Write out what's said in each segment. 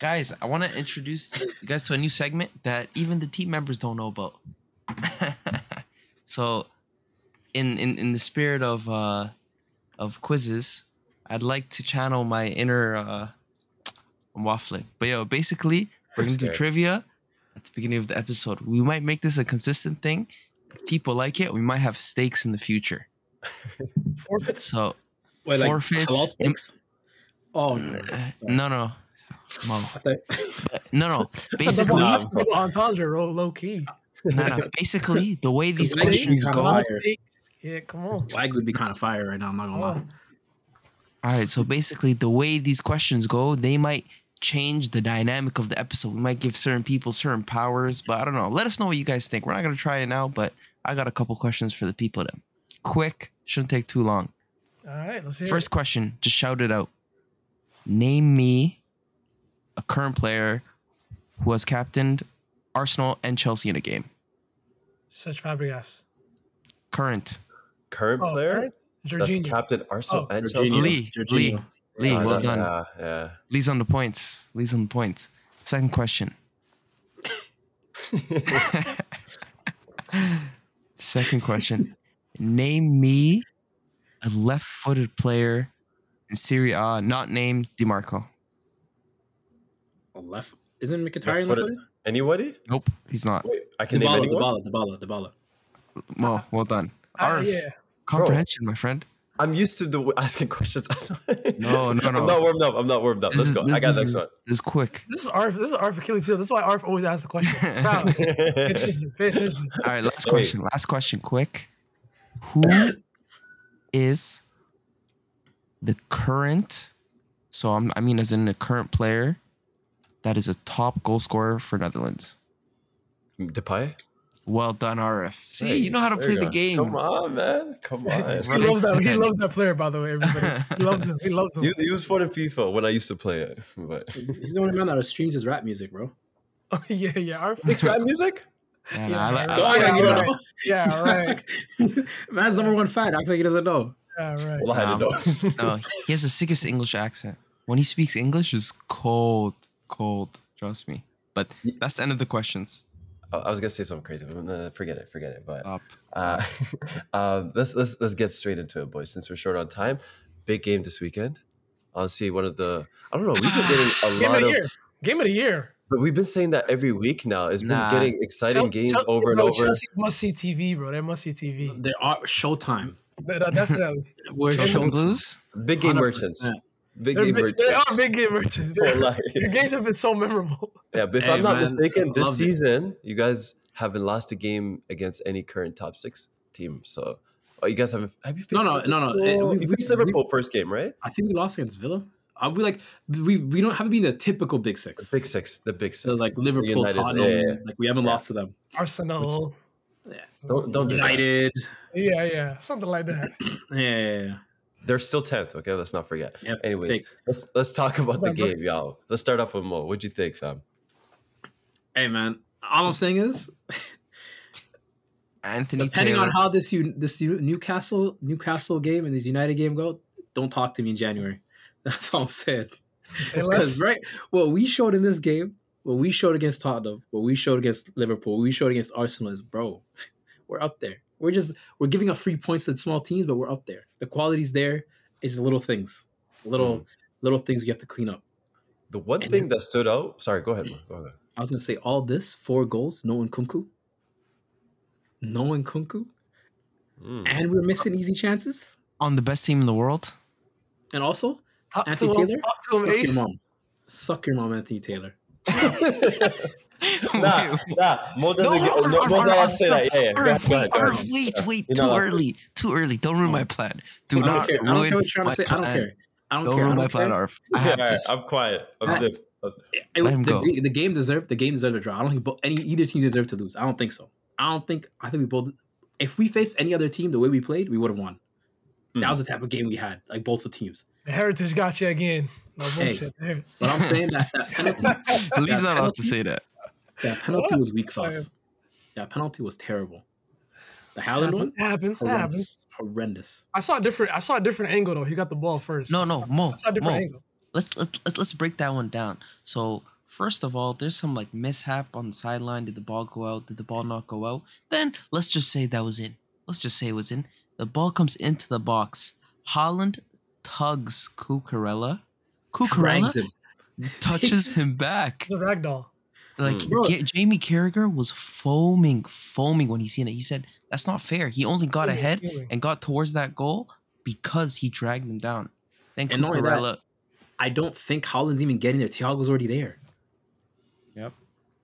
guys, I want to introduce you guys to a new segment that even the team members don't know about. so, in in in the spirit of uh of quizzes, I'd like to channel my inner uh I'm waffling. But yo, basically, we're gonna do trivia at the beginning of the episode. We might make this a consistent thing. If people like it, we might have stakes in the future. Forfeits. So Wait, Forfeits, halal im- Oh no, sorry. no, no, Mo. I no, no. That's a double, Basically, that's a entendre, low, low key. no, no. Basically, the way these questions go. Yeah, come on. Wag would be kind of fire right now. I'm not gonna lie. Oh. All right, so basically, the way these questions go, they might change the dynamic of the episode. We might give certain people certain powers, but I don't know. Let us know what you guys think. We're not gonna try it now, but I got a couple questions for the people. Then, quick, shouldn't take too long. All right, let's hear First question, just shout it out. Name me a current player who has captained Arsenal and Chelsea in a game. it. Cesc Fabregas. Current. Current Oh, player? right? That's Jorginho. captain Arsenal Oh, and Chelsea. Lee, Jorginho. Lee, Lee, Uh, well done. Yeah, yeah. Lee's on the points. Lee's on the points. Second question. Second question. Name me a left-footed player in Serie A not named Dimarco. A left isn't Mkhitaryan Left-footed. left-footed? Anybody? Nope, he's not. Wait, I can name Dybala, anyone. Dybala, Dybala, Dybala. Mo, well done. Ah, Arf, yeah. comprehension, my friend. I'm used to the asking questions. That's. No, no, no. I'm not warmed up. I'm not warmed up. This Let's is, go. this, I got this next is, This is quick. This is Arf. This is Arf Achilles heel. This is why Arf always asks the question. Pay attention. Pay attention. All right, last Wait. question. Last question, quick. Who is the current? So I'm, I mean, as in the current player that is a top goal scorer for Netherlands. Depay? Well done, RF. See, Hey, you know how to play the game. Come on, man. Come on. He loves that. He loves that player, by the way. Everybody. He loves him. He loves him. He, he was fun in FIFA when I used to play it. But He's, he's the only man that streams his rap music, bro. Oh, yeah, yeah. Arf. Mixed rap music? Yeah, Yeah, I, like- right. I, Yeah, right. know? Yeah, right. Man's number one fan. I think he doesn't know. Yeah, right. Well, I Um, know. no, he has the sickest English accent. When he speaks English, is cold, cold. Trust me. But that's the end of the questions. Oh, I was gonna say something crazy, but uh, forget it, forget it. But uh, um, let's let's let's get straight into it, boys. Since we're short on time, big game this weekend. Honestly, one of the I don't know. We've been getting a Game of lot the of. Game of the year. but we've been saying that every week now. It's been getting exciting Chel- games Chel- over and bro, over. Chelsea must see TV, bro. They must see TV. There are Showtime. But, uh, definitely. We're Chelsea Showtime. Blues? Big game 100%. merchants. Big They're game big, they are big game merchants. They're- Your games have been so memorable. Yeah, but if Hey, I'm not man, mistaken, this loved it. season you guys haven't lost a game against any current top six team. So, oh, you guys haven't have you faced? No, no, no, no. Liverpool? Eh, we- we- faced Liverpool first game, right? I think we lost against Villa. I'll be like, we we don't haven't been the typical big The six. big six, the big six. So like Liverpool, United, Tottenham, yeah, yeah. like we haven't Yeah. lost to them. Arsenal. Yeah. Don't don't do. United, Yeah, yeah. Something like that. yeah, yeah, yeah. They're still tenth. Okay, let's not forget. Yeah, Anyways, fake. let's let's talk about the What's up, bro? game, y'all. Let's start off with Mo. What'd you think, fam? Hey man, all I'm saying is, Anthony depending Taylor. on how this U- this Newcastle Newcastle game and this United game go, don't talk to me in January. That's all I'm saying. Because right, what we showed in this game, what we showed against Tottenham, what we showed against Liverpool, what we showed against Arsenal is, bro, we're up there. We're just we're giving up free points to small teams, but we're up there. The quality's there. It's just little things, little Mm. little things you have to clean up. The one And thing that stood out. Sorry, go ahead, Mo. Go ahead. I was gonna say all this four goals, no Nkunku, no Nkunku, Mm. and we're missing easy chances. on the best team in the world. And also talk Anthony Taylor, him, suck your mom, suck your mom, Anthony Taylor. nah, nah. Mo doesn't. No, get, Arf, no, Arf, Mo's not Arf, allowed to say that. Yeah, yeah. Go Arf, ahead, go ahead, wait, go Arf, ahead. wait, Yeah, wait, you're too not allowed to. early. Too early. Don't ruin my plan. Do I don't not care. I don't ruin care what you're trying my to say. I don't plan. care. I don't Don't care. I ruin don't my plan, care. Arf. I Yeah, have all right, this. I'm quiet. I'm zip. It- Let him the, go. The, the game deserved the game deserved a draw. I don't think bo- any either team deserved to lose. I don't think so. I don't think. I think we both. If we faced any other team the way we played, we would have won. Hmm. That was the type of game we had, like both the teams. The heritage got you again. No Hey. bullshit. there. But I'm saying that, that penalty, Lee's not allowed to say that. That penalty was weak sauce. That penalty was terrible. The Haaland one, happens. Happens. Happens. horrendous, horrendous. I saw a different. I saw a different angle though. He got the ball first. No, no, Mo, I saw a different Mo. angle. let's let's let's, let's break that one down. So first of all, there's some like mishap on the sideline. Did the ball go out? Did the ball not go out? Then let's just say that was in. Let's just say it was in. The ball comes into the box. Haaland tugs Cucurella. Drags Cucurella him. touches him back. It's a ragdoll. Like Mm. Bro. Ga- Jamie Carragher was foaming, foaming when he seen it. He said, "That's not fair. He only got Fuming, ahead fuming. and got towards that goal because he dragged him down." Then And not only that, Cucurella, I don't think Haaland's even getting there. Thiago's already there. Yep.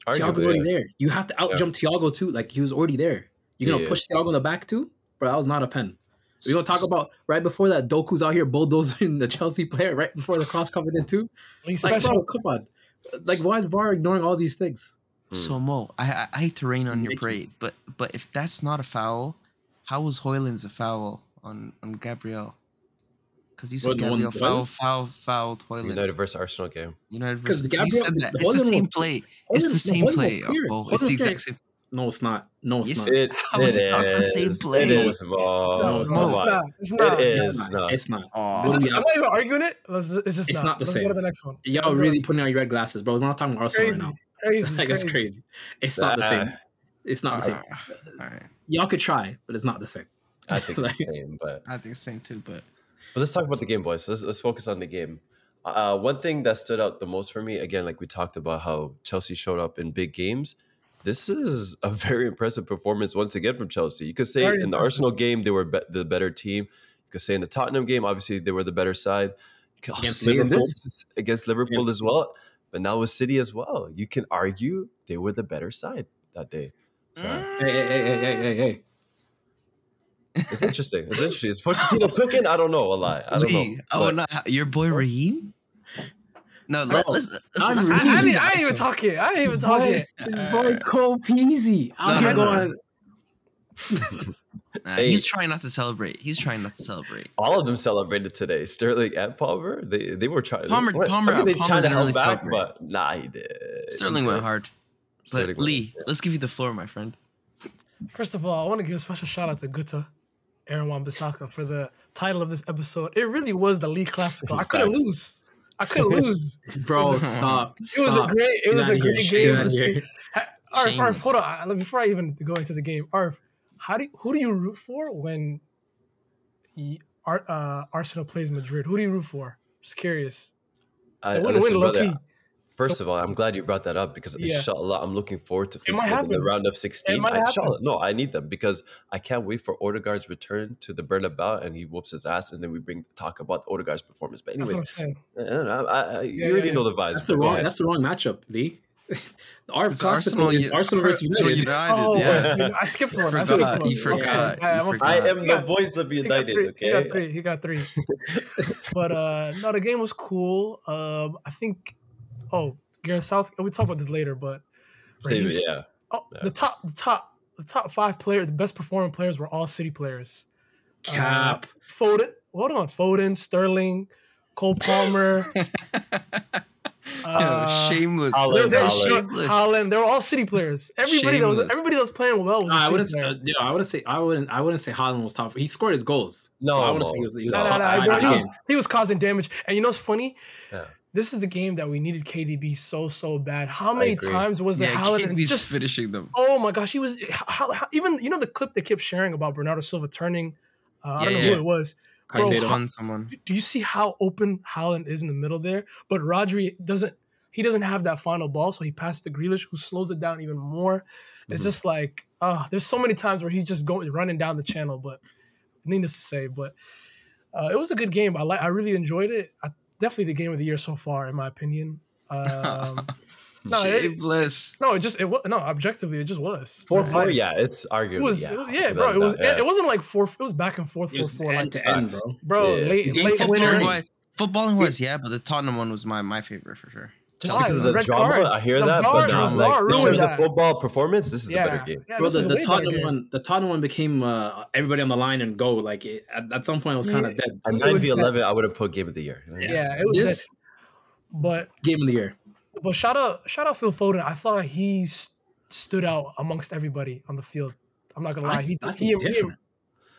Arguably, Thiago's already yeah. there. You have to outjump Thiago too. Like he was already there. You're gonna Yeah. push Thiago in the back too, bro. That was not a pen. We're gonna talk about right before that. Doku's out here bulldozing the Chelsea player right before the cross coming in too. Like, bro, come on. Like, why is VAR ignoring all these things? So hmm. Mo, I, I I hate to rain on your parade, but but if that's not a foul, how was Hojlund's a foul on on Gabriel? Because you said What, the one- Gabriel the foul one? foul fouled Hojlund. United versus Arsenal game. United 'Cause versus Gabriel- you said that. It's the same was- play. It's the same Hojlund play. Oh, Hojlund it's the exact same. No, it's not. No, it's Yes, not. It, How is it not the same play? It is. No, it's not. It's not. It's not. It's not. not. It's not. Aw. What do we- I'm not even arguing it. Let's just- It's just It's not. not the Let's same. go to the next one. Y'all Let's go. really putting on your red glasses, bro. We're not talking about Arsenal crazy, right now. crazy, Like that's crazy. It's not the same. It's not the same. All right. Y'all could try, but it's not the same. I think it's the same, but I think it's the same too, but But let's talk about the game, boys. Let's, let's focus on the game. Uh, one thing that stood out the most for me, again, like we talked about how Chelsea showed up in big games. This is a very impressive performance once again from Chelsea. You could say Very in the. Arsenal game they were be- the better team. You could say in the Tottenham game, obviously they were the better side. You could also Against say in Liverpool. this against Liverpool Against- as well. But now with City as well, you can argue they were the better side that day. So Mm. Hey, hey, hey, hey, hey, hey, it's interesting. It's interesting. Is Pochettino cooking? I don't know. A lot. I don't Lee, know. oh, But- not your boy Raheem. No, let, let's. let's, I'm let's I, I, Raheem. didn't, I ain't even talk yet. I ain't even talk Boy, yet. boy Cole Peasy out No, here no, no. going. Nah, Hey. He's trying not to celebrate. He's trying not to celebrate. all of them celebrated today. Sterling and Palmer, they they were trying. Palmer- what- Palmer- I mean, they Palmer tried to didn't help really back, celebrate. but nah, he did. Sterling went hard. But Sterling went- Lee, let's give you the floor, my friend. First of all, I want to give a special shout out to Guta, Aaron Wan-Bissaka for the title of this episode. It really was the Lee Classico. I couldn't lose. I couldn't lose. Bro, stop. It was a great. It Get was a great game. outta to here. see. Ha- Arf, Arf, hold on. Before I even go into the game, Arf, how do you, who do you root for when y- Ar- uh, Arsenal plays Madrid? Who do you root for? Just curious. I, So I- win, listen, win, low brother, key. First So- of all, I'm glad you brought that up because Yeah. inshallah, I'm looking forward to might facing them in the round of 16. I- inshallah, no, I need them because I can't wait for Odegaard's return to the Bernabeu and he whoops his ass and then we bring talk about Odegaard's performance. But That's what I'm anyways, saying. I don't know, I, I, you Yeah, already yeah, know the vibes. That's the wrong. That's the wrong matchup, Lee. the Arf It's Arsenal, is Arsenal versus United. Oh, yeah. I skipped one. I Forgot. skipped one. You forgot. Yeah, You I'm forgot. I am Yeah. the voice of He got United, three. He got okay? three. He got three. but uh no, the game was cool. Um, I think. Oh, Gareth South. We talk about this later, but Same, Raheem- yeah. Oh, Yeah. the top, the top, the top five players, the best performing players were all City players. Cap. Foden, hold on, Foden, Sterling, Cole Palmer, uh, shameless. Haaland, they're- they're shameless. Haaland. They were all City players. Everybody that was everybody that was playing well was No, a I City wouldn't. player. Say, yeah, I wouldn't say. I wouldn't. I wouldn't say Haaland was top. He scored his goals. No, I wouldn't Mo. say he was. He was No, no, top no, five. bro, in he was he was causing damage. And you know what's funny? Yeah. This is the game that we needed KDB so so bad. How many times was it yeah, Haaland and KDB's just finishing them. Oh my gosh, he was how, how, even you know the clip they kept sharing about Bernardo Silva turning. Uh, I don't know yeah. who it was. Bro, on someone. Do you see how open Haaland is in the middle there? But Rodri doesn't. He doesn't have that final ball, so he passes to Grealish, who slows it down even more. It's Mhm. just like, uh, there's so many times where he's just going running down the channel. But needless to say, but uh, it was a good game. I like. I really enjoyed it. I, definitely the game of the year so far, in my opinion. Um, No, it- no, it just it was no objectively, it just was Four Like, five. yeah, it's arguably. It was yeah, yeah, yeah bro. It was that- it wasn't like four. It was back and forth, It four four. end Like to end, bro. bro, Yeah. late Game late for winner. winner. Footballing, footballing was yeah, but the Tottenham one was my my favorite for sure. Just Why? because of The the drama, cards. I hear The that, VAR- but the um, like, VAR in ruined terms that. of football performance, this is Yeah, the better game. yeah, Bro, the, was the Tottenham one, the Tottenham one became uh, everybody on the line and go. Like it, at, at some point, it was kind Yeah. of dead. At It 9 v 11, I would have put game of the year. Yeah, it was. This This, but game of the year. but shout out shout out Phil Foden. I thought he s- stood out amongst everybody on the field. I'm not gonna I, lie. He, I he, think he, different,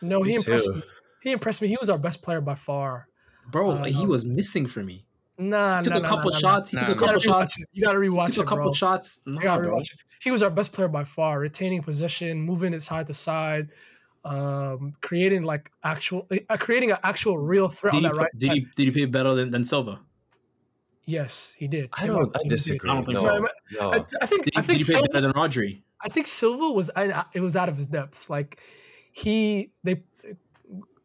no, he Me impressed too. me. He impressed me. He was our best player by far. bro. uh, he was missing for me. Nah, He took nah, a couple nah, nah, shots. He took a nah. You couple gotta rewatch shots. it. You gotta rewatch Took it, a couple bro. shots. You Nah, gotta bro. rewatch. He was our best player by far, retaining possession, moving it side to side, um, creating like actual, uh, creating an actual real threat Did on he, that play- right did side. he did he play better than, than Silva? Yes, he did. I don't. I opinion, he did. disagree. I don't think no, so. no. I, I think Did I think did he play Silva, better than Rodri? I think Silva was I, it was out of his depths. Like he they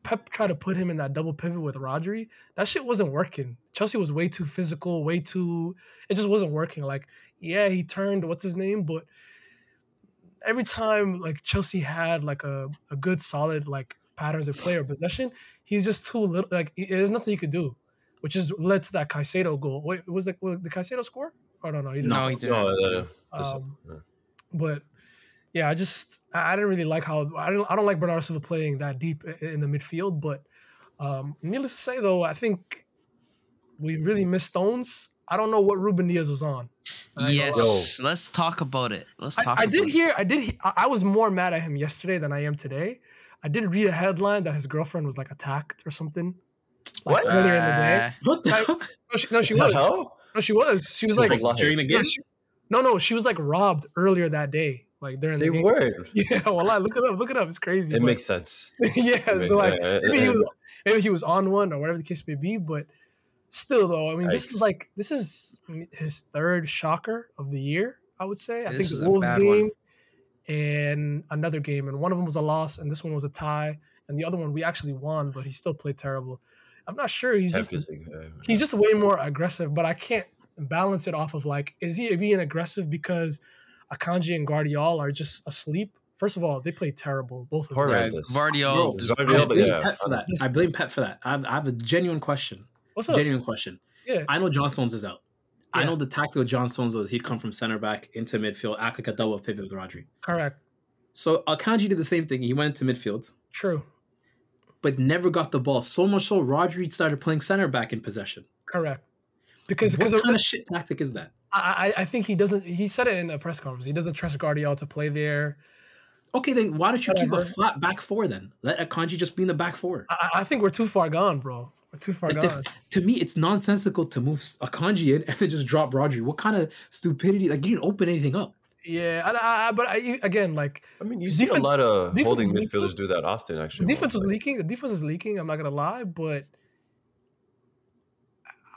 Pep tried to put him in that double pivot with Rodri. That shit wasn't working. Chelsea was way too physical, way too. It just wasn't working. Like yeah, he turned what's his name, but every time like Chelsea had like a, a good solid like patterns of player possession, he's just too little. Like he- there's nothing he could do, which is led to that Caicedo goal. Wait, was the was the Caicedo score? Oh no, no, he didn't. No, he didn't. This- Um, yeah. but yeah, I just I I didn't really like how I don't I don't like Bernardo Silva playing that deep in the midfield. But um, needless to say, though, I think we really missed Stones. I don't know what Ruben Dias was on. I ain't. Yes, let's talk about it. Let's talk. I, I did it. hear I did he- I I was more mad at him yesterday than I am today. I did read a headline that his girlfriend was like attacked or something. Like What? earlier in the day. Uh, What the I- No, she, no, she What was. hell? No, she was. She was Super like during the no, game? she- no, no, she was like robbed earlier that day. Like during the Same game. word. Yeah, well, I look it up. Look it up. It's crazy. It but- makes sense. yeah, so like Uh, maybe he was maybe he was on one or whatever the case may be, but still though, I mean this Yikes. is like this is his third shocker of the year, I would say. I This think is the Wolves bad game and another game, and one of them was a loss, and this one was a tie, and the other one we actually won, but he still played terrible. I'm not sure. He's just Champions League, uh, he's just way more aggressive, but I can't balance it off of like, is he being aggressive because Akanji and Gvardiol are just asleep? First of all, they play terrible, both of them. yeah, Horrendous. Gvardiol. Bro, just- Gvardiol, I blame yeah, Pep for that. I blame Pep for that. I have, I have a genuine question. What's up? Genuine question. Yeah. I know John Stones is out. I know the tactic of John Stones was he'd come from center back into midfield, act like a double pivot with Rodri. Correct. So Akanji did the same thing. He went into midfield, True. but never got the ball. So much so, Rodri started playing center back in possession. Correct. Because What because kind of shit tactic is that? I, I I think he doesn't. He said it in a press conference. He doesn't trust Gvardiol to play there. Okay, then why don't you keep a flat back four then? Let Akanji just be in the back four. I, I think we're too far gone, bro. We're too far Like gone. this, to me, it's nonsensical to move Akanji in and then just drop Rodri. What kind of stupidity? Like you didn't open anything up. Yeah, I, I, but I, again, like I mean, you see a lot of holding is leaking. midfielders do that often. the Actually, defense was Like, leaking. The defense is leaking. I'm not gonna lie, but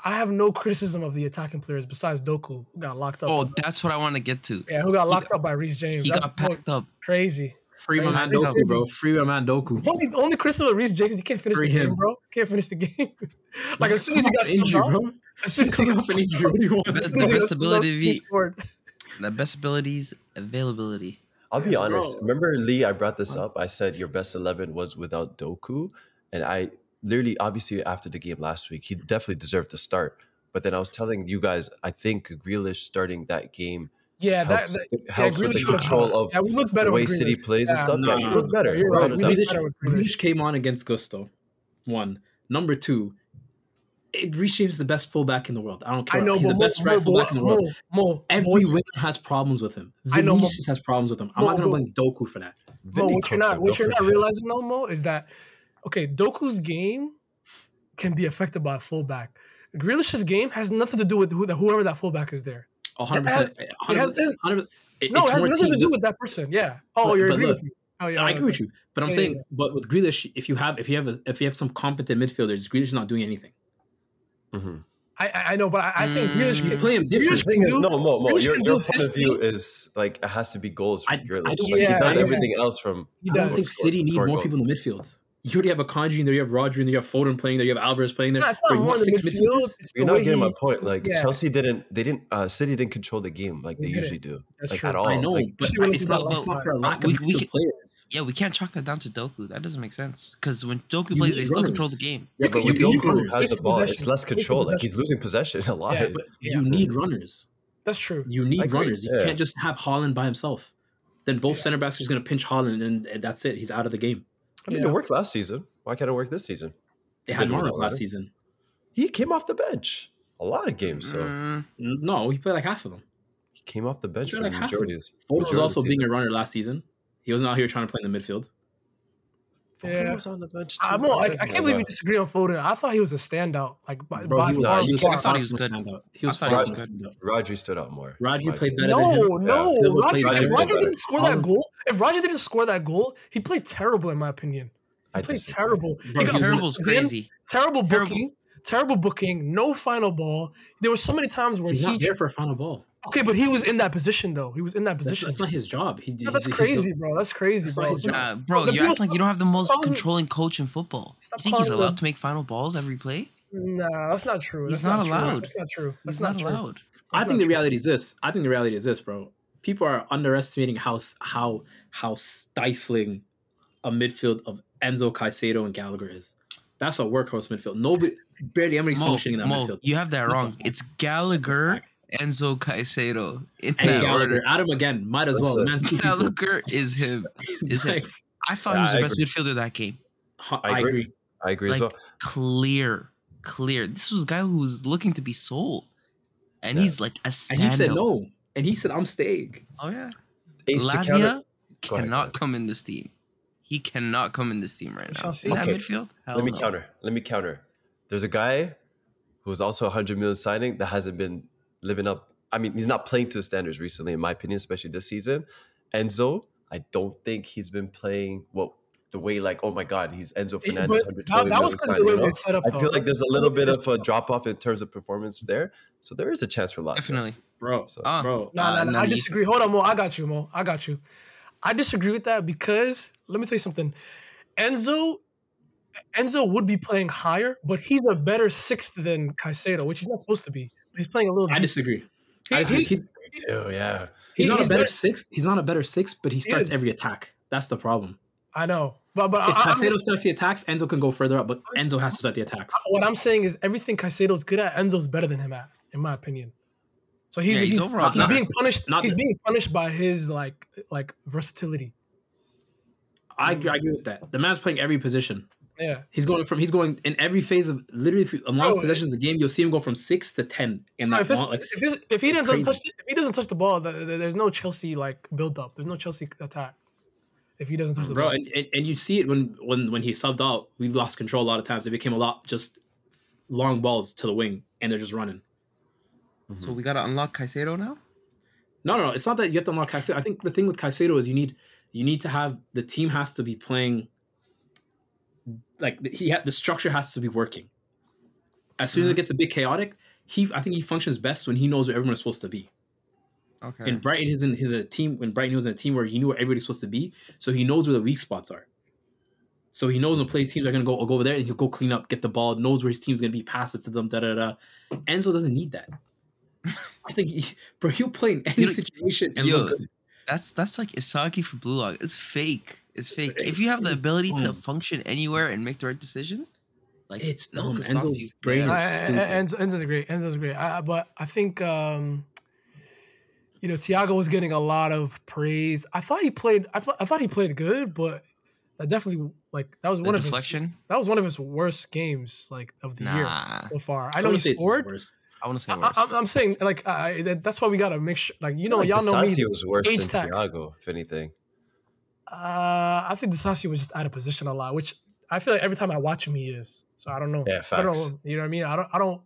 I have no criticism of the attacking players besides Doku, who got locked up. Oh, that's what I want to get to. yeah, who got locked up by Reece James. He That's got packed up. crazy. Free my Right. man Doku, bro. Free my man Doku. Only only criticism of Reece James, you can't finish Free the game, him. bro. Can't finish the game. like as soon as he got injured, out, bro. as soon as he coming got off an injury. What do you want? Best- as the soon as he best got ability he scored. The best abilities, availability. I'll be honest. bro. Remember, Lee, I brought this up. I said your best eleven was without Doku, and I literally, obviously, after the game last week, he mm. definitely deserved to start. But then I was telling you guys, I think Grealish starting that game Yeah, that, helps, that helps with the control of yeah, we look better the way City Grealish. plays and stuff. no, yeah, no, you look better. You're without right. We doubt. Grealish, better Grealish. Grealish came on against Gusto. One. Number two, it reshapes the best fullback in the world. I don't care. I know, He's the Mo, best Mo, right fullback in the world. Mo, Mo, Every Mo, winner has problems with him. I know, Mo- Vinicius has problems with him. I'm Mo, not gonna blame Doku for that. Mo, what you're not what you're not realizing no Mo is that okay, Doku's game can be affected by a fullback. Grealish's game has nothing to do with who, whoever that fullback is there. 100. It has- percent it has- 100 it- No, it has nothing to do with that person. Yeah. Oh, But- you're but agreeing look, with me. Oh yeah, I okay. agree with you, but I'm Yeah, saying, yeah. but with Grealish, if you have, if you have, a, if you have some competent midfielders, Grealish is not doing anything. Mhm. I, I I know, but I, I think Mm. Grealish You can play him Grealish different. The thing can is, do- no, Mo, Mo, Grealish your, your point of view thing. is like it has to be goals from I- I Grealish. don't Like, think- he does I- everything else from. He I don't does. think Score- City need score more goals. people in the midfield. You already have Akanji in there, you have Rodri in there, you have Foden playing there, you have Alvarez playing there. Nah, it's not you more want than six midfield. midfielders? It's the You're not getting he, my point. Like yeah. Chelsea didn't, they didn't. uh City didn't control the game like they They usually do, That's like true. at all. I know, Like, but Especially when it's it's not, about it's not for a lack We- of we can- players. Yeah, we can't chalk that down to Doku. That doesn't make sense. Because when Doku You plays, need they still control the game. yeah, but when you can- you Doku has the the ball, it's less Waste the control. Like he's losing possession a lot. Yeah, But you need runners. That's true. You need runners. You can't just have Haaland by himself. Then both Yeah. center backs are going to pinch Haaland, and and that's it. He's out of the game. I mean, Yeah. it worked last season. Why can't it work this season? They had Didn't work Mahrez out, last season. He came off the bench a lot of games. So Mm, No, he played like half of them. he came off the bench for like majority. Foden was also being a runner last season. He wasn't out here trying to play in the midfield. Foden Yeah. was on the bench I'm too. not, like, I can't believe you disagree on Foden. I thought he was a standout. Like by, Bro, by he was, far. he was I thought he was a good. standout. He was I thought he was a good. standout. Rodri stood out more. Rodri Like, played better than. No, no. Silva Roger, played if better. Roger didn't score that goal, if Roger didn't score that goal, he played terrible in my opinion. I He played disagree. terrible. Bro, he got he was- Terrible's again, crazy. Terrible Terrible. booking. Terrible booking. No final ball. There were so many times where He's he not there for a final ball. Okay, but he was in that position though. He was in that position. that's not his job. He, No, that's he's- he's crazy, a- bro. That's crazy, That's not bro. his job. Nah, bro, you act like you don't have the most controlling coach in football. Stop you think he's allowed them- to make final balls every play? Nah, that's not true. He's That's not true. allowed. That's not true. That's He's not, true. allowed. I think not the true. reality is this. I think the reality is this, bro. People are underestimating how how how stifling a midfield of Enzo Caicedo and Gallagher is. That's a workhorse midfield. Nobody, barely anybody's Mo, functioning in that Mo, midfield. you have that That's a wrong. It's Gallagher, Enzo Caicedo in And that Gallagher, order. Adam again, might as well. The Listen. man's. Gallagher is him. Is him. I thought Yeah, he was the I best agree. midfielder that game. I, I agree. agree. I agree as Like well. clear, clear. This was a guy who was looking to be sold, and Yeah. he's like a And he said no. And he said, I'm staying. Oh yeah, Ace to counter. Lavia Go ahead, go cannot ahead. come in this team. He cannot come in this team right now. shall see. In that midfield, Hell Let me no. counter. Let me counter. There's a guy who's also a 100 million signing that hasn't been living up. I mean, he's not playing to the standards recently, in my opinion, especially this season. Enzo, I don't think he's been playing well the way like, oh my God, he's Enzo Yeah, Fernandez. but 120 that, that was million because of signing, the way you know? we set up. I though. feel like there's a little bit of of a drop off in terms of performance there. So there is a chance for luck. Definitely. Bro, So- Uh, bro. No, no, Uh, no. I disagree. Hold on, Mo. I got you, Mo. I got you. I disagree with that because let me tell you something. Enzo, Enzo would be playing higher, but he's a better sixth than Caicedo, which he's not supposed to be. But he's playing a little. I deep. disagree. He- I disagree. he's- He's, Ew, yeah. he's he- not a better better- six. He's not a better six, but he starts is. every attack. That's the problem. I know, but but If I, Caicedo just- starts the attacks, Enzo can go further up, but Enzo has to start the attacks. what I'm saying is everything Caicedo's good at, Enzo's better than him at, in my opinion. So he's Yeah, he's he's, overall he's better. being punished. Not he's the- being punished by his like like versatility. I, I agree with that. The man's playing every position. Yeah, He's going from he's going in every phase of literally if you, a lot Bro, of possessions of the game. You'll see him go from six to ten in No, that if, it's, long, like, if, if he doesn't touch crazy. if he doesn't touch the ball, th- th- there's no Chelsea like build up. There's no Chelsea attack. If he doesn't touch the bro. ball, And, and, and you see it when when when he subbed out. We lost control a lot of times. It became a lot just long balls to the wing, and they're just running. So we gotta unlock Caicedo now. No, no, no. It's not that you have to unlock Caicedo. I think the thing with Caicedo is you need you need to have the team has to be playing like he ha- the structure has to be working. As soon as it mm-hmm. gets a bit chaotic, he I think he functions best when he knows where everyone is supposed to be. Okay. And Brighton is in his a team when Brighton was in a team where he knew where everybody's supposed to be, so he knows where the weak spots are. So he knows when play teams are gonna go go over there and he'll go clean up, get the ball, knows where his team's gonna be, pass it to them, da da da. Enzo doesn't need that. I think he, bro, he'll play in any You know- situation and Yo. That's that's like Isagi for Blue Lock. It's fake. It's fake. If you have the It's ability to function anywhere and make the right decision, like It's no one dumb. Enzo's brain I, is stupid. Enzo, Enzo's great. Enzo's great. I, I- but I think um, you know Thiago was getting a lot of praise. I thought he played. I, pl- I thought he played good, but that definitely like that was The one of his deflection. that was one of his worst games like of the year so far. I I know he wouldn't it's his scored. Worst. I want to say I, worse. I, am saying like uh, that's why we gotta make sure. Like you know, Like y'all know me. Disasi was worse age than tax. Thiago, if anything. Uh, I think Disasi was just out of position a lot, which I feel like every time I watch him, he is. So I don't know. Yeah, I don't facts. You know what I mean? I don't. I don't.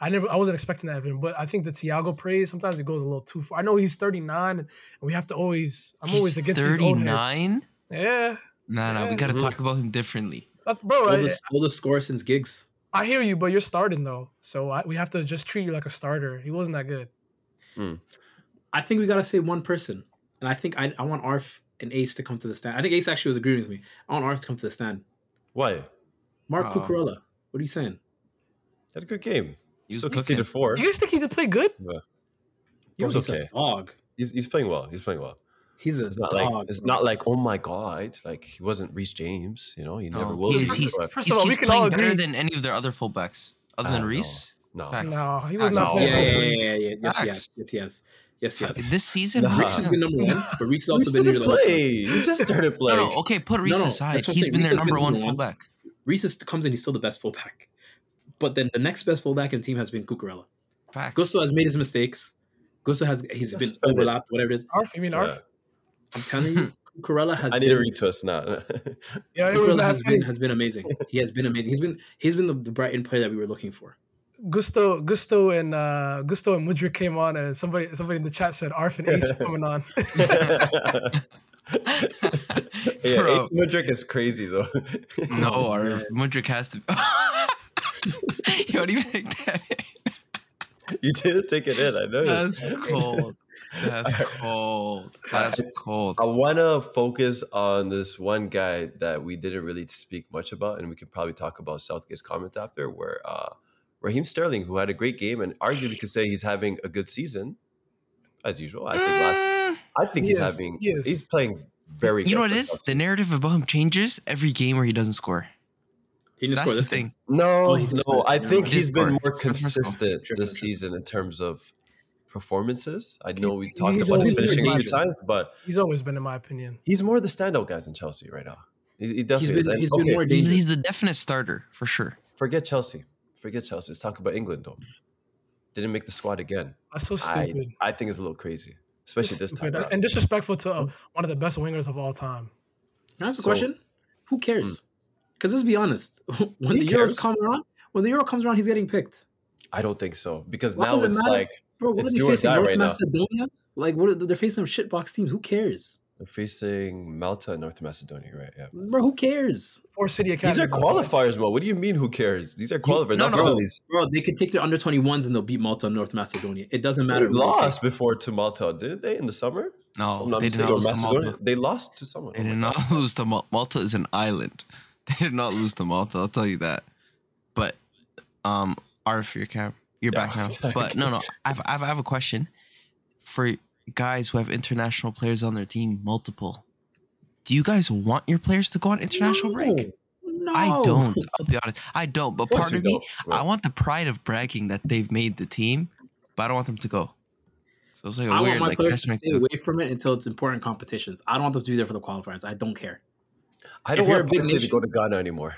I never. I wasn't expecting that of him, but I think the Thiago praise sometimes it goes a little too far. I know he's 39, and we have to always. I'm always He's against these old heads. 39. Yeah, Nah, nah, we gotta Mhm. talk about him differently. That's, bro. I, Oldest, oldest score since gigs. I hear you, but you're starting though, so I, we have to just treat you like a starter. He wasn't that good. Hmm. I think we gotta say one person, and I think I, I want Arf and Ace to come to the stand. I think Ace actually was agreeing with me. I want Arf to come to the stand. Why? Mark Oh. Cucurella. What are you saying? Had a good game. He was Still decent. conceded four. You guys think he did play good? He Bro, was okay. a dog. He's, he's playing well. He's playing well. He's a It's not dog. like it's bro. not like oh my god, like he wasn't Reece James. You know, he never No, will. he be, he's, First he's, of all, we he's can all playing better than any of their other fullbacks, other than uh, no. Reece. no, Facts. No, he was Facts. not. No. yeah, yeah, yeah, yeah, yeah. Yes, Facts. yes, yes, yes, yes, yes. This season, Nah. Reece has been number one, but Reece has Reece also been didn't near the play. He just started playing. no, okay, put Reece no, aside. that's what I'm He's saying. been Reece their has been number one fullback. Reece comes in, he's still the best fullback. But then the next best fullback in the team has been Cucurella. Facts. Gusto has made his mistakes. Gusto has he's been overlapped, whatever it is. Arf, you mean Arf? Yeah. I'm telling you, Corella has I need to been, retwist now. Yeah, it was Cucurella mad has been, has been amazing. He has been amazing. He's been he's been the, the Brighton player that we were looking for. Gusto, Gusto, and uh, Gusto and Mudryk came on, and somebody, somebody in the chat said Arf and Ace are coming on. yeah, Bro. Ace Mudryk is crazy though. No, our man. Mudryk has to. you don't even think that. you didn't take it in. I know. That's cold. That's cold. That's cold. I want to focus on this one guy that we didn't really speak much about, and we could probably talk about Southgate's comments after, where uh, Raheem Sterling, who had a great game and arguably could say he's having a good season, as usual. I think last, Mm, I think He he's is, having, he he's playing very. you know good what it is? Chelsea. The narrative about him changes every game where he doesn't score. He didn't That's score the this thing. thing. No, Oh, no. I think he's been score. more That's first goal. consistent this season in terms of performances. I know we He's talked about his finishing a few times, but He's always been, in my opinion. he's more the standout guys in Chelsea right now. He's, he He's definitely is. been And, he's been okay, more He's, he's the definite starter for sure. Forget Chelsea. Forget Chelsea. Let's talk about England though. Didn't make the squad again. That's so I, stupid. I think it's a little crazy, especially It's this time. around. and disrespectful to uh, one of the best wingers of all time. Can I ask a So- Hmm. question? Who cares? Because let's be honest, when He the cares. Euros come around, when the Euro comes around, he's getting picked. I don't think so because Why now it's matter? like Bro, what It's are they facing? North right now. Macedonia? Like, what? Are, they're facing some shitbox teams. Who cares, they're facing Malta and North Macedonia, right? Yeah. bro? Who cares, Or City Academy. These are by the way. qualifiers, bro. What do you mean? Who cares? These are qualifiers, no, not no. friendlies. bro? They could take their under twenty ones and they'll beat Malta and North Macedonia. It doesn't matter. they lost before to Malta, didn't they? In the summer, No, not they did not or lose to Malta. They lost to someone. They Oh did not God. lose to Malta. Malta is an island. They did not lose to Malta. I'll tell you that. But um, Arf, your cam, you're Yeah, back now. But no, no, I've, I've I have a question for guys who have international players on their team, multiple. Do you guys want your players to go on international break? No. I don't. I'll be honest. I don't. But Of part of me, right. I want the pride of bragging that they've made the team, but I don't want them to go. So it's like a I weird want my like players to stay to- away from it until it's important competitions. I don't want them to be there for the qualifiers. I don't care. I don't you're want a big Partey to go to Ghana anymore.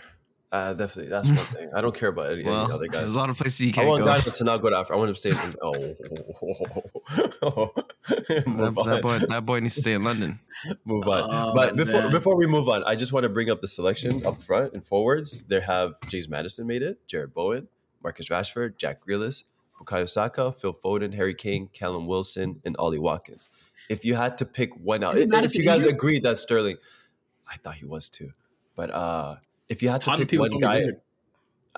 Uh, definitely, that's one thing. I don't care about any, any Well, other there's a lot of places you can't I want go. Ghana to not go to Africa. I want him to stay in. Oh, That, move on. that boy, that boy needs to stay in London. move on. Oh, but before man. before we move on, I just want to bring up the selection up front and forwards. They have James Maddison made it, Jarrod Bowen, Marcus Rashford, Jack Grealish, Bukayo Saka, Phil Foden, Harry Kane, Callum Wilson, and Ollie Watkins. If you had to pick one out, if, if you guys injured? agree that Sterling, I thought he was too, but uh if you had to pick one told me he's guy.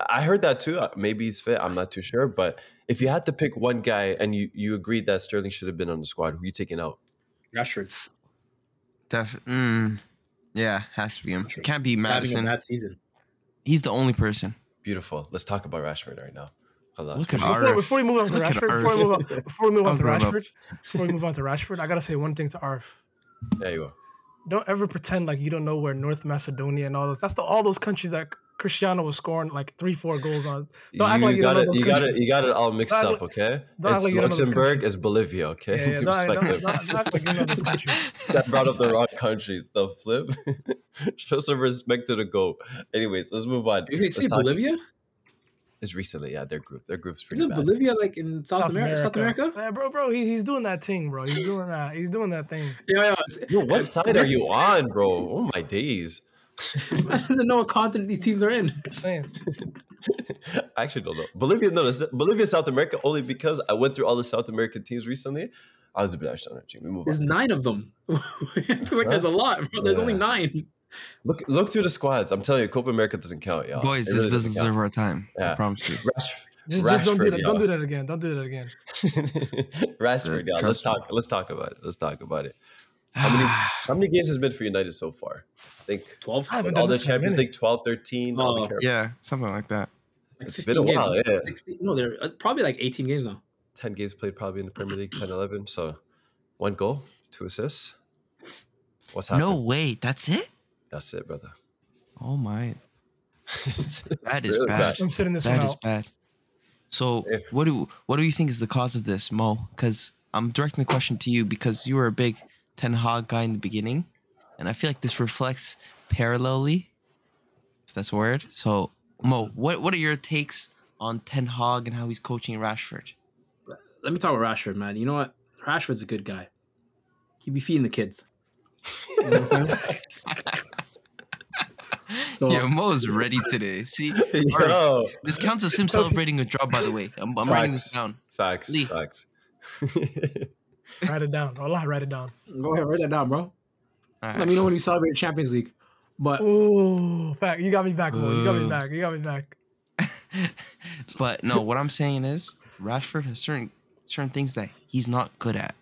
I heard that too. Uh, Maybe he's fit. I'm not too sure. But if you had to pick one guy and you, you agreed that Sterling should have been on the squad, who are you taking out? Rashford. Def- mm, yeah, has to be him. Sure. Can't be He's having a Maddison. bad season. He's the only person. Beautiful. Let's talk about Rashford right now. Look at Before, Arf. before we move on to Look Rashford, before we move on, before we move on to. Rashford, before we move on to Rashford, I gotta say one thing to Arf. There you go. Don't ever pretend like you don't know where North Macedonia and all those. That's the all those countries that Cristiano was scoring like three, four goals on. Don't act like you got know it. those You got it. countries. You got it all mixed Don't up. Okay. It's like you don't know those Luxembourg. countries. It's Bolivia. Okay. Yeah, yeah, don't, don't, don't, don't act like you know those countries. that brought up the wrong countries. The flip. Show some respect to the goat. Anyways, let's move on. You Let's see talk- Bolivia? It's recently, yeah. Their group. Their group's pretty Isn't bad. Bolivia like in South, America? South America? Yeah, uh, bro, bro, he, he's doing that thing, bro. He's doing that. He's doing that thing. Yeah, yeah. Yo, what side are you on, bro? Oh my days. I doesn't know what continent these teams are in. Just saying. I actually don't know. Bolivia, no, no, Bolivia, South America, only because I went through all the South American teams recently. I was a bit on our team. We move There's on. nine of them. I feel like there's a lot, bro. There's only nine. Look, look through the squads. I'm telling you, Copa America doesn't count, y'all. Boys, It this really doesn't count. deserve our time. I promise you. Rash, Just, just don't do that. y'all. Don't do that again. Don't do that again. Rashford, Yeah, yeah. Let's talk. Let's talk about it. Let's talk about it. How many how many games has been for United so far? I think 12? I haven't all done the this in a Champions. League 12, 13. all the Oh. Yeah, something like that. Like It's 15 been a games. while, yeah. 16, no, they're uh, probably like 18 games now. 10 games played probably in the Premier League, 10, 11. So one goal, two assists. What's happening? No way. That's it. That's it, brother. Oh my, It's That is really bad. I'm sitting this that one is out. bad. So If- what do what do you think is the cause of this, Mo? Because I'm directing the question to you because you were a big Ten Hag guy in the beginning, and I feel like this reflects parallelly, if that's a word. So Mo, what what are your takes on Ten Hag and how he's coaching Rashford? Let me talk about Rashford, man. You know what? Rashford's a good guy. He'd be feeding the kids. So yeah, Mo's ready today. See, Yo, this counts as him celebrating a draw. By the way, I'm, I'm writing this down. facts, Lee. facts. Write it down. Allah, write it down. go ahead, write that down, bro. All Let right. me know when you celebrate Champions League. But Ooh, fact. You got me back, boy. You got me back. You got me back. but no, what I'm saying is Rashford has certain certain things that he's not good at.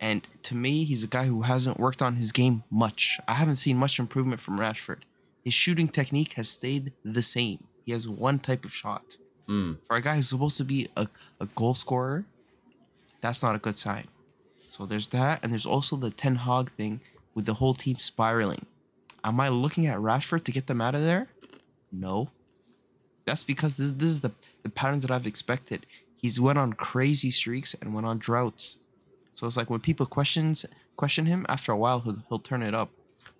And to me, he's a guy who hasn't worked on his game much. I haven't seen much improvement from Rashford. His shooting technique has stayed the same. He has one type of shot. Mm. For a guy who's supposed to be a, a goal scorer, that's not a good sign. So there's that, and there's also the Ten Hag thing with the whole team spiraling. Am I looking at Rashford to get them out of there? No. That's because this this is the, the patterns that I've expected. He's went on crazy streaks and went on droughts. So it's like when people questions question him, after a while he'll he'll turn it up.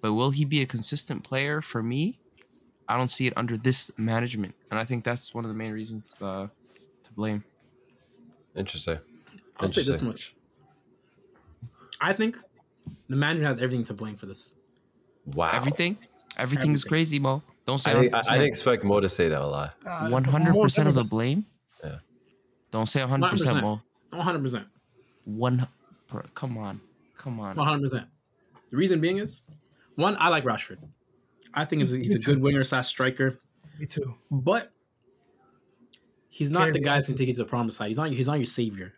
But will he be a consistent player for me? I don't see it under this management, and I think that's one of the main reasons uh, to blame. Interesting. I'll say this much. I think the manager has everything to blame for this. Wow. Everything, everything is Everything. crazy, Mo. Don't say I, didn't- I, I didn't expect Mo to say that a lot. Uh, One hundred percent of the blame. Yeah. Don't say hundred percent, Mo. 100%. One. Per- Come on, come on. 100%. The reason being is, one, I like Rashford. I think he's a, he's Me a good winger slash striker, Me too. but he's not Very the guy that's well. going to take you to the promised side. He's not, he's not your savior.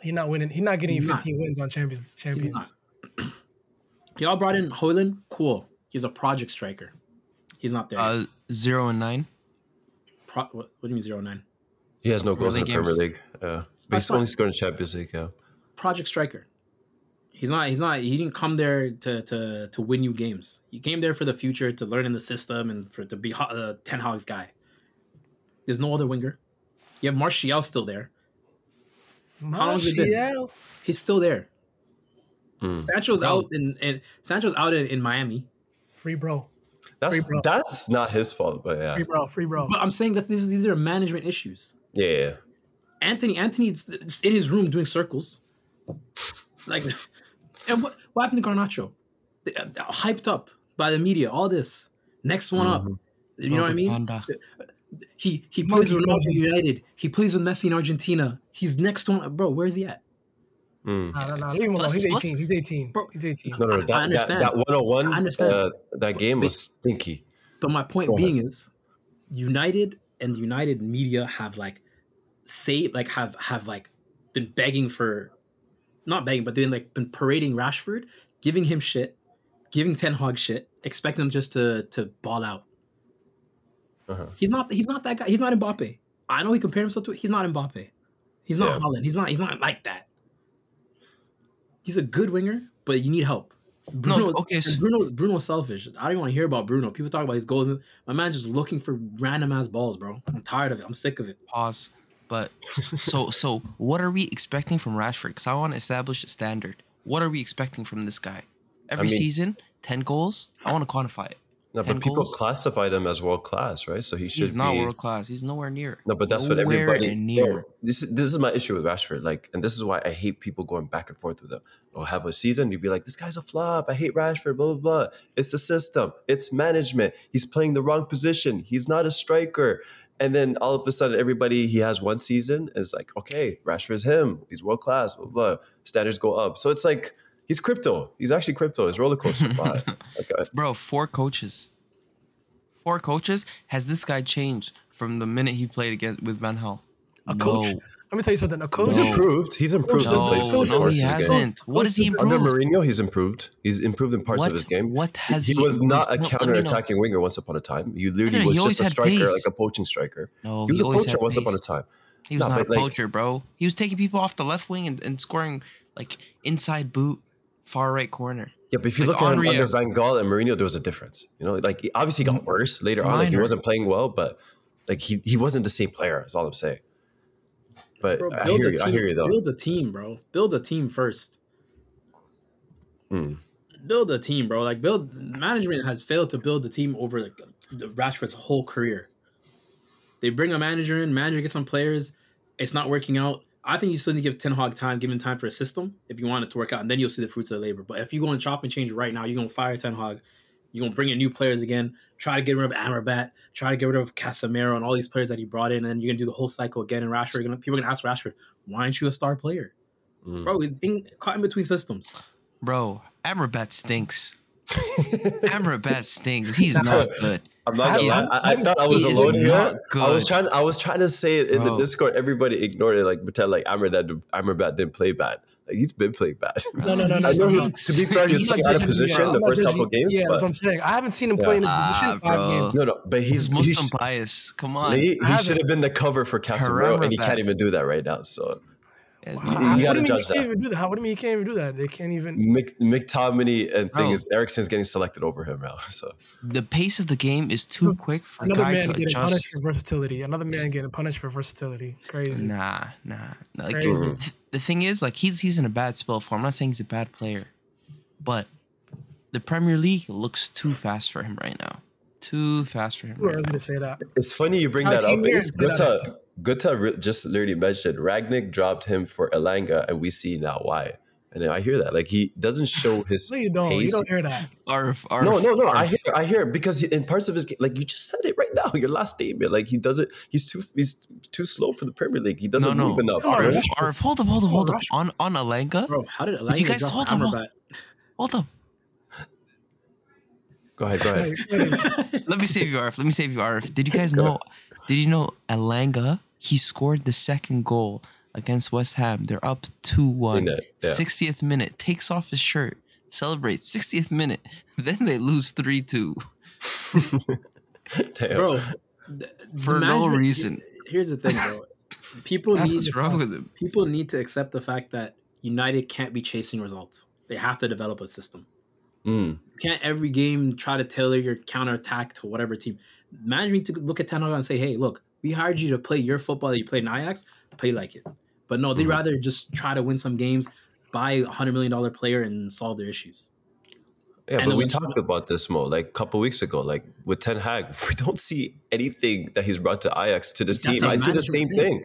He's not winning. He's not getting He's you not. 15 wins on champions. He's Champions. not. Y'all brought in Hojlund. Cool. He's a project striker. He's not there. Uh, zero and nine. Pro, what, what do you mean zero nine? He has no goals in the Premier. League. Yeah. But he's only fine. scored in Champions League, yeah. Project striker. He's not. He's not. He didn't come there to to to win you games. He came there for the future to learn in the system and for to be a uh, Ten Hag's guy. There's no other winger. You have Martial still there. How long's it been? Martial. He's still there. Mm. Sancho's Bro. out in, in Sancho's out in, in Miami. Free bro. That's Free bro. that's not his fault, but yeah. Free bro. Free bro. But I'm saying that these these are management issues. Yeah, yeah. Antony Antony's in his room doing circles. Like, and what what happened to Garnacho? They- uh, Hyped up by the media. All this next one up. You know what I mean? Propaganda. He he plays with Ronaldo punches. United. He plays with Messi in Argentina. He's next one, bro. Where's he at? Mm. Nah, nah, nah. Leave him alone. Plus- He's plus- 18. He's 18. Bro. He's 18. No, no, I that, that, understand. that 101, I understand. Uh, that game was stinky. But my point Go ahead. being is, United and United media have like say like have have like been begging for, not begging, but they've been like been parading Rashford, giving him shit, giving Ten Hag shit, expecting him just to to ball out. Uh-huh. He's not. He's not that guy. He's not Mbappe. I know he compared himself to. He's not Mbappe. He's not Yeah. Haaland. He's not. He's not like that. He's a good winger, but you need help. Bruno, okay, and Bruno, Bruno's selfish. I don't even want to hear about Bruno. People talk about his goals. My man's just looking for random ass balls, bro. I'm tired of it. I'm sick of it. Pause. But so so, what are we expecting from Rashford? Because I want to establish a standard. What are we expecting from this guy? Every mean- season, ten goals. I want to quantify it. No, but people goals? classified him as world class, right? So he should He's not be. world class. He's nowhere near. No, but that's what everybody. near. This this is my issue with Rashford. Like, and this is why I hate people going back and forth with him. Or have a season, you'd be like, "This guy's a flop. I hate Rashford." Blah blah blah. It's the system. It's management. He's playing the wrong position. He's not a striker. And then all of a sudden, everybody he has one season is like, "Okay, Rashford's him. He's world class." Blah, blah blah. Standards go up. So it's like he's crypto. He's actually crypto. It's roller coaster. ride. like, uh, Bro, four coaches. Four coaches. Has this guy changed from the minute he played against with Van Gaal? A coach? No. Let me tell you something. A coach. he's improved. He's improved. Coach No, way doesn't- for coach no, he of his game. hasn't. What has he Under Under improved? Mourinho, he's improved. He's improved in parts What, of his game. what has he he? was not a counter let me know. attacking winger once upon a time. You literally He was always just a striker, pace. like a poaching striker. No, He was a always poacher had once upon a pace. time. He was No, not a like- poacher, bro. He was taking people off the left wing and, and scoring like inside boot, far right corner. Yeah, but if you Like look at him Henry under esque. Van Gaal and Mourinho, there was a difference. You know, like he- obviously got worse later on. Like he wasn't playing well, but like he, he wasn't the same player. That's all I'm saying. But Bro, I build hear a you. team. I hear you though. Build a team, bro. Build a team first. Hmm. Build a team, bro. Like build management has failed to build the team over like the Rashford's whole career. They bring a manager in, manager gets some players, it's not working out. I think you still need to give Ten Hag time, give him time for a system if you want it to work out, and then you'll see the fruits of the labor. But if you go and chop and change right now, you're gonna fire Ten Hag. You're gonna bring in new players again, try to get rid of Amrabat, try to get rid of Casemiro and all these players that he brought in, and then you're gonna do the whole cycle again. And Rashford, gonna, people are gonna ask Rashford, why aren't you a star player, Mm. bro? He's in, caught in between systems. Bro, Amrabat stinks. Amrabat stinks. He's not good. I'm not gonna He lie. is- I, I thought I was he is alone here. not I was good. trying. I was trying to say it in the Discord. Everybody ignored it, like pretend like Amrabat, Amrabat didn't play bad. Like he's been playing bad. No, no, no, no. I know no. he's, to be fair, he's, He's like like out of position Button. the first couple judging- games, Yeah, that's what but I'm saying. I haven't seen him Yeah. play in his Ah, position five bro. games. no, no. But he's He's he's, Muslim bias. Come on. he, he should have been the cover for Casemiro, and he Amrabat. can't even do that right now. So It's You- you How- gotta do you mean judge that. can't even do that? How, what do you mean you can't even do that? They can't even. Mick, McTominay and thing Bro. is Eriksen's getting selected over him now. So the pace of the game is too quick for a Another guy man to getting punished for versatility. Another man getting punished for versatility. Crazy. Nah, nah. Like Crazy. th- the thing is, like he's he's in a bad spell form. I'm not saying he's a bad player, but the Premier League looks too fast for him right now. Too fast for him Too right early now. to say that. it's funny you bring How that up. years Because did that Gutta, Gutta re- just literally mentioned Rangnick dropped him for Elanga, and we see now why. And I hear that like he doesn't show his No, you don't. You don't hear that. Arf, arf, no, no, no. I hear, I hear it because in parts of his game, like you just said it right now, your last statement, like he doesn't, he's too, he's too slow for the Premier League. He doesn't no, move no. enough. Come on, bro. Arf, arf, hold up, hold up, hold up. On on Elanga, Bro, how did you Elanga guys drop hold on, hold- Amrabat? hold up. Go ahead, go ahead. Let me save you, Arf. Let me save you, Arf. Did you guys know? Did you know Elanga? He scored the second goal against West Ham. They're up 2 1. yeah. 60th minute, takes off his shirt, celebrates. 60th minute, then they lose three two bro. th- for no management- reason. Here's the thing, bro. People That's need what's wrong with him. people need to accept the fact that United can't be chasing results. They have to develop a system. Mm. You can't every game try to tailor your counter attack to whatever team. Management to look at Ten Hag and say, "Hey, look, we hired you to play your football that you played in Ajax. Play like it." But no, they Mhm. rather just try to win some games, buy a hundred million dollar player, and solve their issues. Yeah, And but we when- talked about this more like a couple weeks ago. Like with Ten Hag, we don't see anything that he's brought to Ajax to this That's team. a I see the same thing. thing.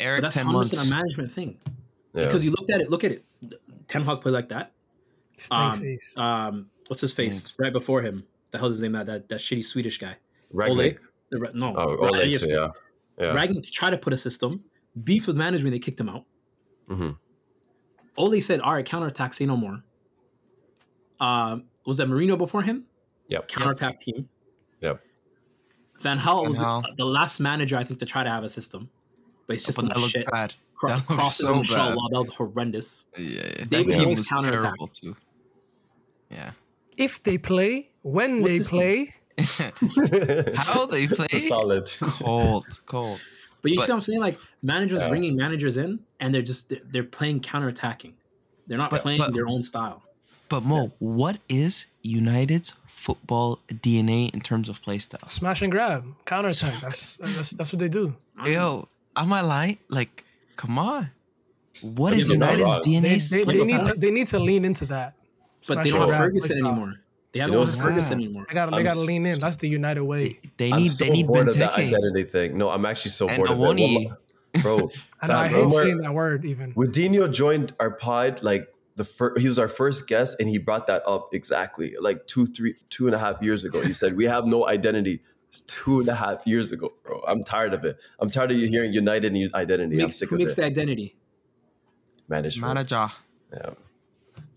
Eric, But that's 10 100 months. a management thing Yeah. because you looked at it. Look at it. Ten Hag played like that. Um. Um, what's his face Thanks. right before him? The hell's his name? That that, that shitty Swedish guy. Rangnick. The Ra- No, Oh, Ra- Ole yes, too, yeah. Yeah. Rangnick tried to put a system. Beef with management, they kicked him out. hmm Ole said, "All right, counterattack, say no more." Um, was that Mourinho before him? Yep. Counterattack team. Yep. Van Gaal Van was Gaal. the last manager I think to try to have a system, but his But system that was shit. bad. Cro- that looked so on Shaw bad. Law, that was horrendous. Yeah, yeah, that David team Moyes was counterattack. terrible too. Yeah. if they play, when What's they this play, How they play? Solid. Cold, cold. But you But- see what I'm saying? Like managers Yeah. bringing managers in, and they're just they're, they're playing counterattacking. They're not But- playing but- their own style. But Mo, what is United's football DNA in terms of play style? smash and grab, counter attack. That's that's that's what they do. Yo, am I lying? Like, come on. What But is United's DNA? They, they, they need to they need to lean into that. But Smash they don't have Ferguson play style. anymore. They haven't know won Ferguson wow. anymore. They got they I'm got to s- lean in. That's the United way. They I'm need so they need bored of that identity thing. No, I'm actually so And bored of it. Awoni. One more- Bro, I know I hate one more- saying that word even. When Dino joined our pod, like the first, he was our first guest, and he brought that up exactly like two, three, two and a half years ago. He said we have no identity. It's two and a half years ago, bro. I'm tired of it. I'm tired of you hearing United and identity. I'm Makes, sick who of makes it. the identity? Management. Manager. Yeah.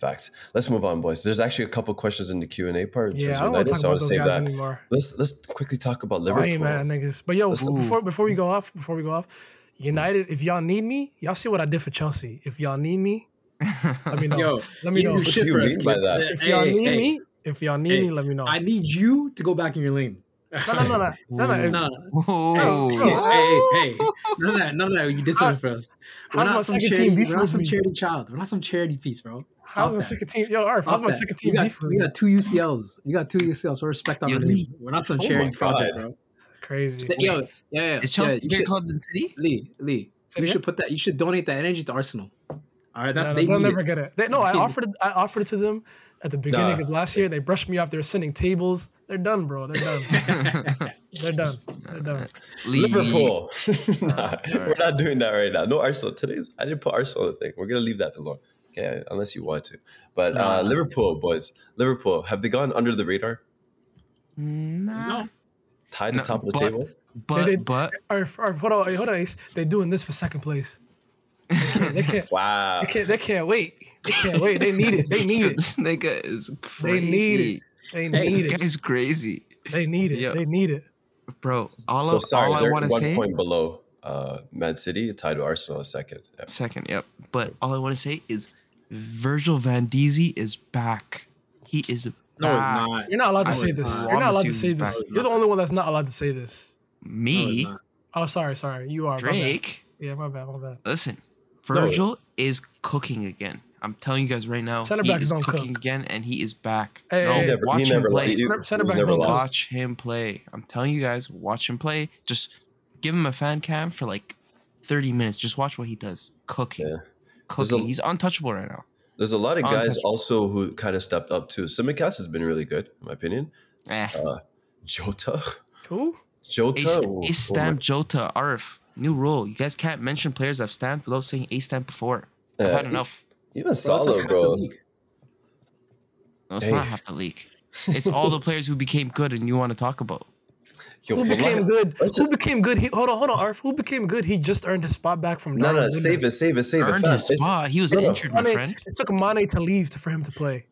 Facts. Let's move on, boys. There's actually a couple questions in the Q and A part. Yeah, I don't want United, to talk so about those save guys that. anymore. Let's let's quickly talk about Lame Liverpool. man, niggas. But yo, Let's- before before we go off, before we go off, United. If y'all need me, y'all see what I did for Chelsea. If y'all need me, let me know. Yo, let me you know. do If, do you mean by that? If y'all Hey, need hey, me, if y'all need Hey, me, let me know. I need you to go back in your lane. No, no, no, no, no, no. No, Whoa. hey, oh, hey, hey, no, no, no, no, you did something for us. We're not some second team charity. We're not some charity child. We're not some charity piece, bro. How's Stop my second team? Yo, Arf, how's Stop my that. second We team got, we got two UCLs. You got two UCLs. We're respect on Yo, our name. We're not some Oh charity project, bro. Crazy. Say- Yo, yeah, yeah. Is Chelsea yeah, you bigger should, club than City? Lee, Lee, Say you again? should put that. You should donate that energy to Arsenal. All right, that's No, they they'll never it. get it. They, no, I offered it. I offered it to them at the beginning Nah. of last year. They brushed me off. They were sending tables. They're done, bro. They're done. They're done. They're done. League. Liverpool. nah, we're not doing that right now. No Arsenal. Today's I didn't put Arsenal in the thing. We're gonna leave that alone. Okay, unless you want to. But uh, Nah. Liverpool, boys. Liverpool, have they gone under the radar? Nah. No, Tied No, the top of the but- table? But They- but Or, or hold on, hold on, Ace. They're doing this for second place. They can't. They can't. Wow. They can't, they can't wait. They can't wait. They need it. They need it. this nigga is crazy. They need it. They Hey, need This it. guy's crazy, They need it. Yeah. They need it. bro. All, so I- sorry, all I they're want to one say. point below uh, Man City, tied to Arsenal a second. Yeah. Second, yep. But all I want to say is Virgil Van Diezy is back. He is back. no, it's not. You're not allowed to I say this. not. You're not allowed to say this. back. You're the only one that's not allowed to say this. Me, it's not. Oh, sorry, sorry. You are. my bad. Drake. Yeah, my bad. My bad. Listen, Virgil is cooking again. I'm telling you guys right now, Center he is cooking cook. again, and he is back. Hey, no, hey, hey. Never- watch him play. Center- center he was backs never don't lost. Watch him play. I'm telling you guys, watch him play. Just give him a fan cam for like 30 minutes. Just watch what he does. Cooking. Yeah. There's a- Cooking. He's untouchable right now. There's a lot of guys also who kind of stepped up too. Tsimikas has been really good, in my opinion. Eh. Uh, Jota. Who? Jota. Ace, oh, Ace oh stamp Jota Arf. New rule. You guys can't mention players I've stamped without saying Ace stamp before. I've Yeah. had enough. Even Bro, that's like bro. No, it's Hey. not half the league. It's all the players who became good and you want to talk about. Yo, Who became good? Let's Who became good? He, hold on, hold on, Arf. Who became good? He just earned his spot back from No, Darwin no, Núñez. save it, save it, save it. Earned fast. his spot. He was No, no. injured, my Mane- friend. It took Mane to leave to, for him to play.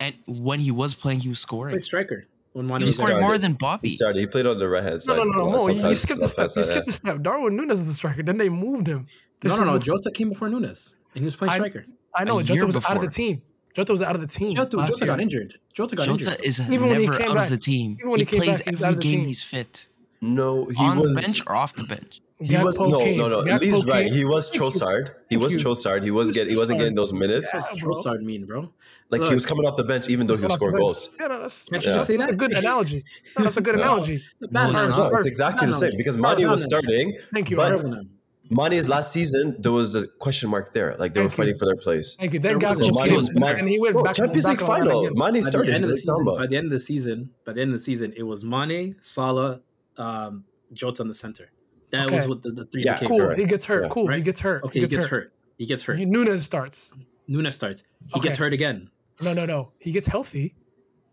And when he was playing, he was scoring. Played striker when Mane was was scoring started. more than He Bobby. started. He played on the right hand side. no, no, no, uh, Mo. You, you skipped the step. You skipped yeah. the step. Darwin Núñez is the striker. Then they moved him. They No, no, no. Jota came before Núñez, and he was playing I- striker. I know. a Jota year was out of the team. Jota was out of the team. Jota, last Jota got injured. Jota got Jota injured. is Even never out back- of the team. he, he plays back, every out game he's fit. No, he On was. the bench or off the bench. He was Gakpo no, came. no, no. Gakpo Lee's right. He was Thank. Trossard. He was you. Trossard. He was Who's getting. He wasn't getting those minutes. Yeah, What's. Trossard mean, bro? Like Look, he was coming off the bench, even though he was scoring goals. Yeah, no, that's, Can't that's, you that's, say that's a good analogy. No, that's a good No. analogy. It's a No, it's not. It's exactly the same analogy. because Bad Mane was starting. Thank you. But- Arf. Everyone. Mane's last season, there was a question mark there. Like they were Thank you. fighting for their place. Thank you. Then There Gakpo was Mane was- Mane- and he went Bro, back. Champions League on the line final. again. Mane By the started. end the season, by the end of the season, by the end of the season, it was Mane, Salah, um, Jota in the center. That was what the, the three Yeah. Cool. Correct. He gets hurt. Yeah. Cool. He gets hurt. Okay, he gets hurt. He gets hurt. Núñez starts. Núñez starts. He Okay. gets hurt again, No, no, no. He gets healthy.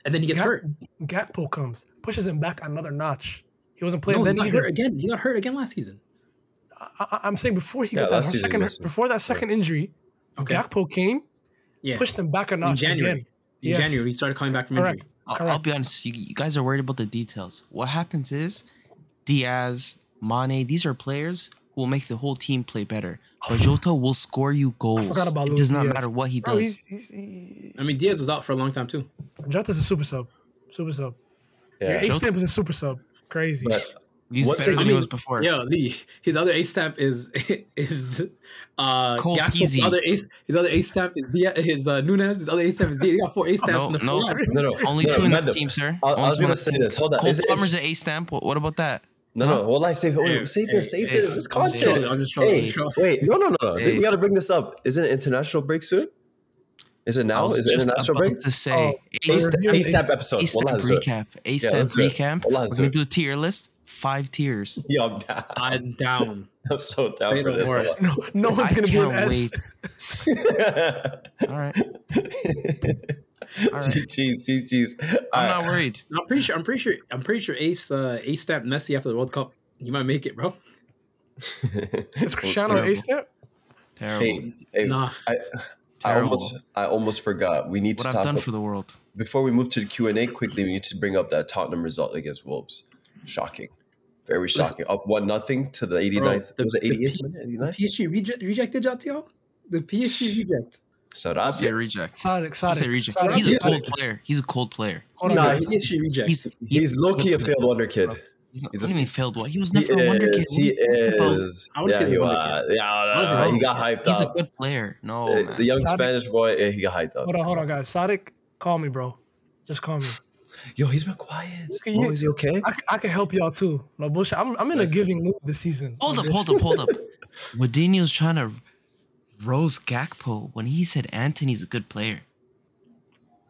and then he gets Gak- hurt. Gakpo comes, pushes him back another notch. He wasn't playing. No, he got hurt again. He got hurt again last season. I, I, am saying before he Yeah, got that second, he before that second injury, Okay. Gakpo came, Yeah. pushed them back a in January. again. In Yes. January, he started coming back from Correct. injury. I'll, I'll be honest. You, you guys are worried about the details. What happens is Diaz, Mane, these are players who will make the whole team play better. But Jota will score you goals. forgot about it does not Diaz. matter what he Bro, does. he's, he's, he, I mean, Diaz was out for a long time too. Jota's a super sub. Super sub. Yeah. Your A Jota- stamp is a super sub. Crazy. But He's One better thing- than I he was before. Yeah, Lee. His other ace stamp is is uh Cole Peasy. other ace. His other ace stamp is Dia, his uh, Nunez. His other ace stamp is Dia. He got four ace stamps No, in the no. no, no. Only no, two in the team, sir. I, I was gonna say this. Hold on. Cole Is it, an A stamp. What, what about that? no, no. Well, I say, Hey, wait, save this, hey, save hey, this. This is I'm content. trolling, I'm just trolling, Hey, I'm wait, no, no, no, no. Hey. We got to bring this up. Is it an international break soon? Is it I now? was Is it just international about break? to say Oh, A A stamp, review- step episode. A stamp Wallah, let's do it. recap. A Yeah, stamp let's do it. recap. We're let's do gonna do a tier list. Five tiers. Yo, I'm down. I'm down. I'm so down Say for no this. more. No, no one's I gonna be an can't S. wait. All right. All right. Jeez, jeez, jeez. I'm not worried. I'm pretty sure. I'm pretty sure. I'm pretty sure Ace uh, Ace stamp Messi after the World Cup. You might make it, bro. Is Cristiano Terrible. A step? Terrible. Hey, hey, Nah. I, I almost, I almost forgot. We need what to I've talk done ab- for the world. before we move to the Q and A. Quickly, we need to bring up that Tottenham result against Wolves. Shocking, very shocking. Up one nothing to the 89th. the- was it the 88th P- minute? The 89th. PSG reject, rejected Jatiel. The PSG reject. I'll say Sarabia. reject. Sonic, I'll say reject. Sonic. He's a cold player. He's a cold player. Hold Nah, guys. PSG reject. He's He's low key a failed wonder kid. He's not, he's what a- do you mean failed? What? He was He never a wonder kid. is. He is. I wanna say Yeah, he's he a was. kid. Yeah, Honestly, no, bro. he got hyped up. He's a good player. No, Uh, man. the young Sadik- Spanish boy, yeah, he got hyped up. Hold on, hold on, guys. Sonic, call me, bro. Just call me. Yo, he's been quiet. You- Oh, is he okay? I, I can help y'all too. No bullshit. I'm, I'm in a Listen. giving mood this season. Hold up, hold up, hold up. Wadini's trying to Rose Gakpo when he said Anthony's a good player.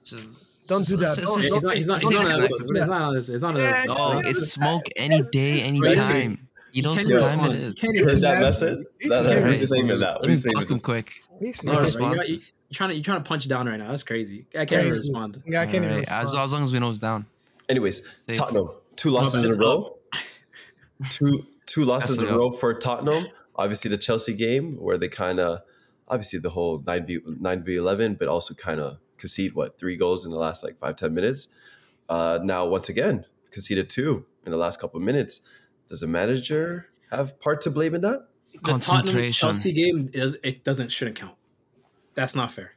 Just- Don't do that. s- Don't- s- He's not, he's not, s- he's not s- on don't- It's not on this. It's not on Yeah. Oh, it's smoke any day, any time. He knows can't what even time it respond. is. You can't You heard that message? He's That, nasty. we saving that. Let We me saving block him this. quick. He's No No, nasty. bro, you're, you're trying to you're trying to punch down right now. That's crazy. I can't even respond. Yeah, I can't even Alright, as, respond. as long as we know it's down. Anyways, Safe. Tottenham two losses in a row. two two losses in a definitely row for Tottenham. Obviously, the Chelsea game where they kind of obviously the whole nine v nine v eleven, but also kind of concede what three goals in the last like five ten minutes. Uh, now once again conceded two in the last couple of minutes. Does a manager have part to blame in that? The Concentration. Chelsea game is it doesn't shouldn't count. That's not fair.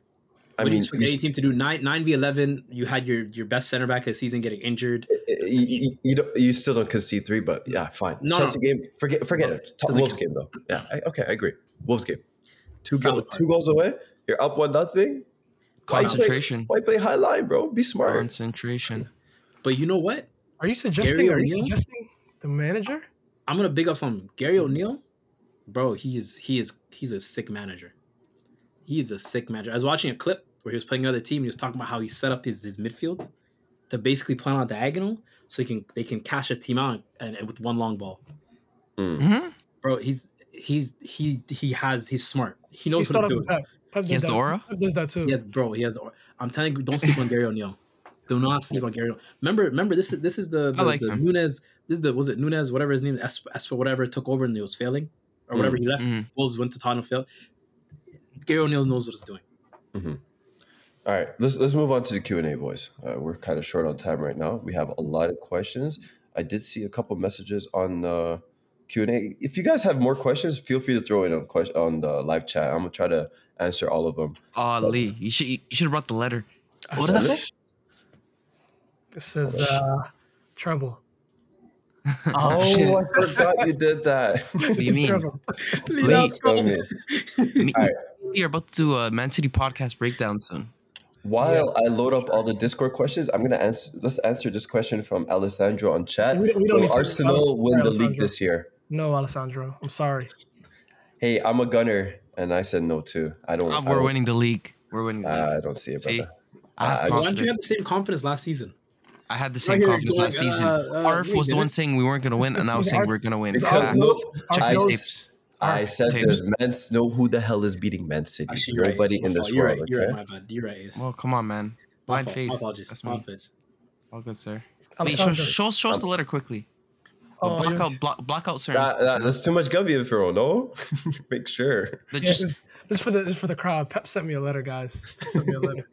I What do you mean, expect any team to do nine nine v eleven? You had your your best center back of the season getting injured. you, you, you, don't, you still don't concede three, but yeah, fine. No, Chelsea game, forget forget No, it. Top doesn't Wolves count. game though. Yeah, I, okay, I agree. Wolves game, two Foul go, apart. two goals away. You're up one nothing. Why play- Concentration. Why play high line, bro? Be smart. Concentration. But you know what? Are you suggesting? Gary Are you suggesting the manager? I'm gonna big up some Gary O'Neill, bro. He is he is he's a sick manager. He is a sick manager. I was watching a clip where he was playing another team. He was talking about how he set up his, his midfield to basically play on a diagonal so he can they can cash a team out and, and with one long ball. Mm. hmm Bro, he's he's he he has he's smart. He He knows what started he's with doing. Pep. Pep He does has the that. aura? Pep does that too. He has bro. He has. I'm telling you, don't sleep on Gary O'Neill. Do not sleep on Gary. O'Neill. Remember, remember this is this is the, the, I like the. Nunez. This is the was it Nunez whatever his name Esp, Esp whatever took over and he was failing or whatever he left. Mhm. Wolves went to Tottenham failed. Gary O'Neill knows what he's doing. All right, let's let's move on to the Q and A, boys. Uh, we're kind of short on time right now. We have a lot of questions. I did see a couple messages on uh, Q and A. If you guys have more questions, feel free to throw in on question on the live chat. I'm gonna try to answer all of them. Oh, Lee, you should you should have brought the letter. What did I say? This is uh, trouble. Oh, shit. I forgot you did that. What do you is mean? trouble. Lee, Tell me. me, All right. you're about to do a Man City podcast breakdown soon. While I load up all the Discord questions, I'm gonna answer. Let's answer this question from Alessandro on chat. We don't- we don't need Will Arsenal win the league this year? No, Alessandro. I'm sorry. Hey, I'm a gunner, and I said no too. I don't. Uh, I we're don't- winning the league. We're winning the league. I don't see it, See. I have I- Why don't you have the same confidence last season? I had the same here, confidence going, last season. uh, uh, Arf was the one it? saying we weren't going to win, and I was saying Arf- we're going to win. it's Facts. Arf knows- Check the tapes. I said Tapes. there's Man. Know who the hell is beating Man City? Actually, you're right. Nobody in this You're world. right. You're okay. right. My bad. You're right. Ace. Well, come on, man. Blind faith. My apologies. That's My me. apologies. All good, sir. Lee, show, show, show us the letter quickly. Oh, block yes. out, block, block out certain. That, that, that's too much Govy info. No, make sure. Yeah, just this, this is for the this is for the crowd. Pep sent me a letter, guys. Pep sent me a letter.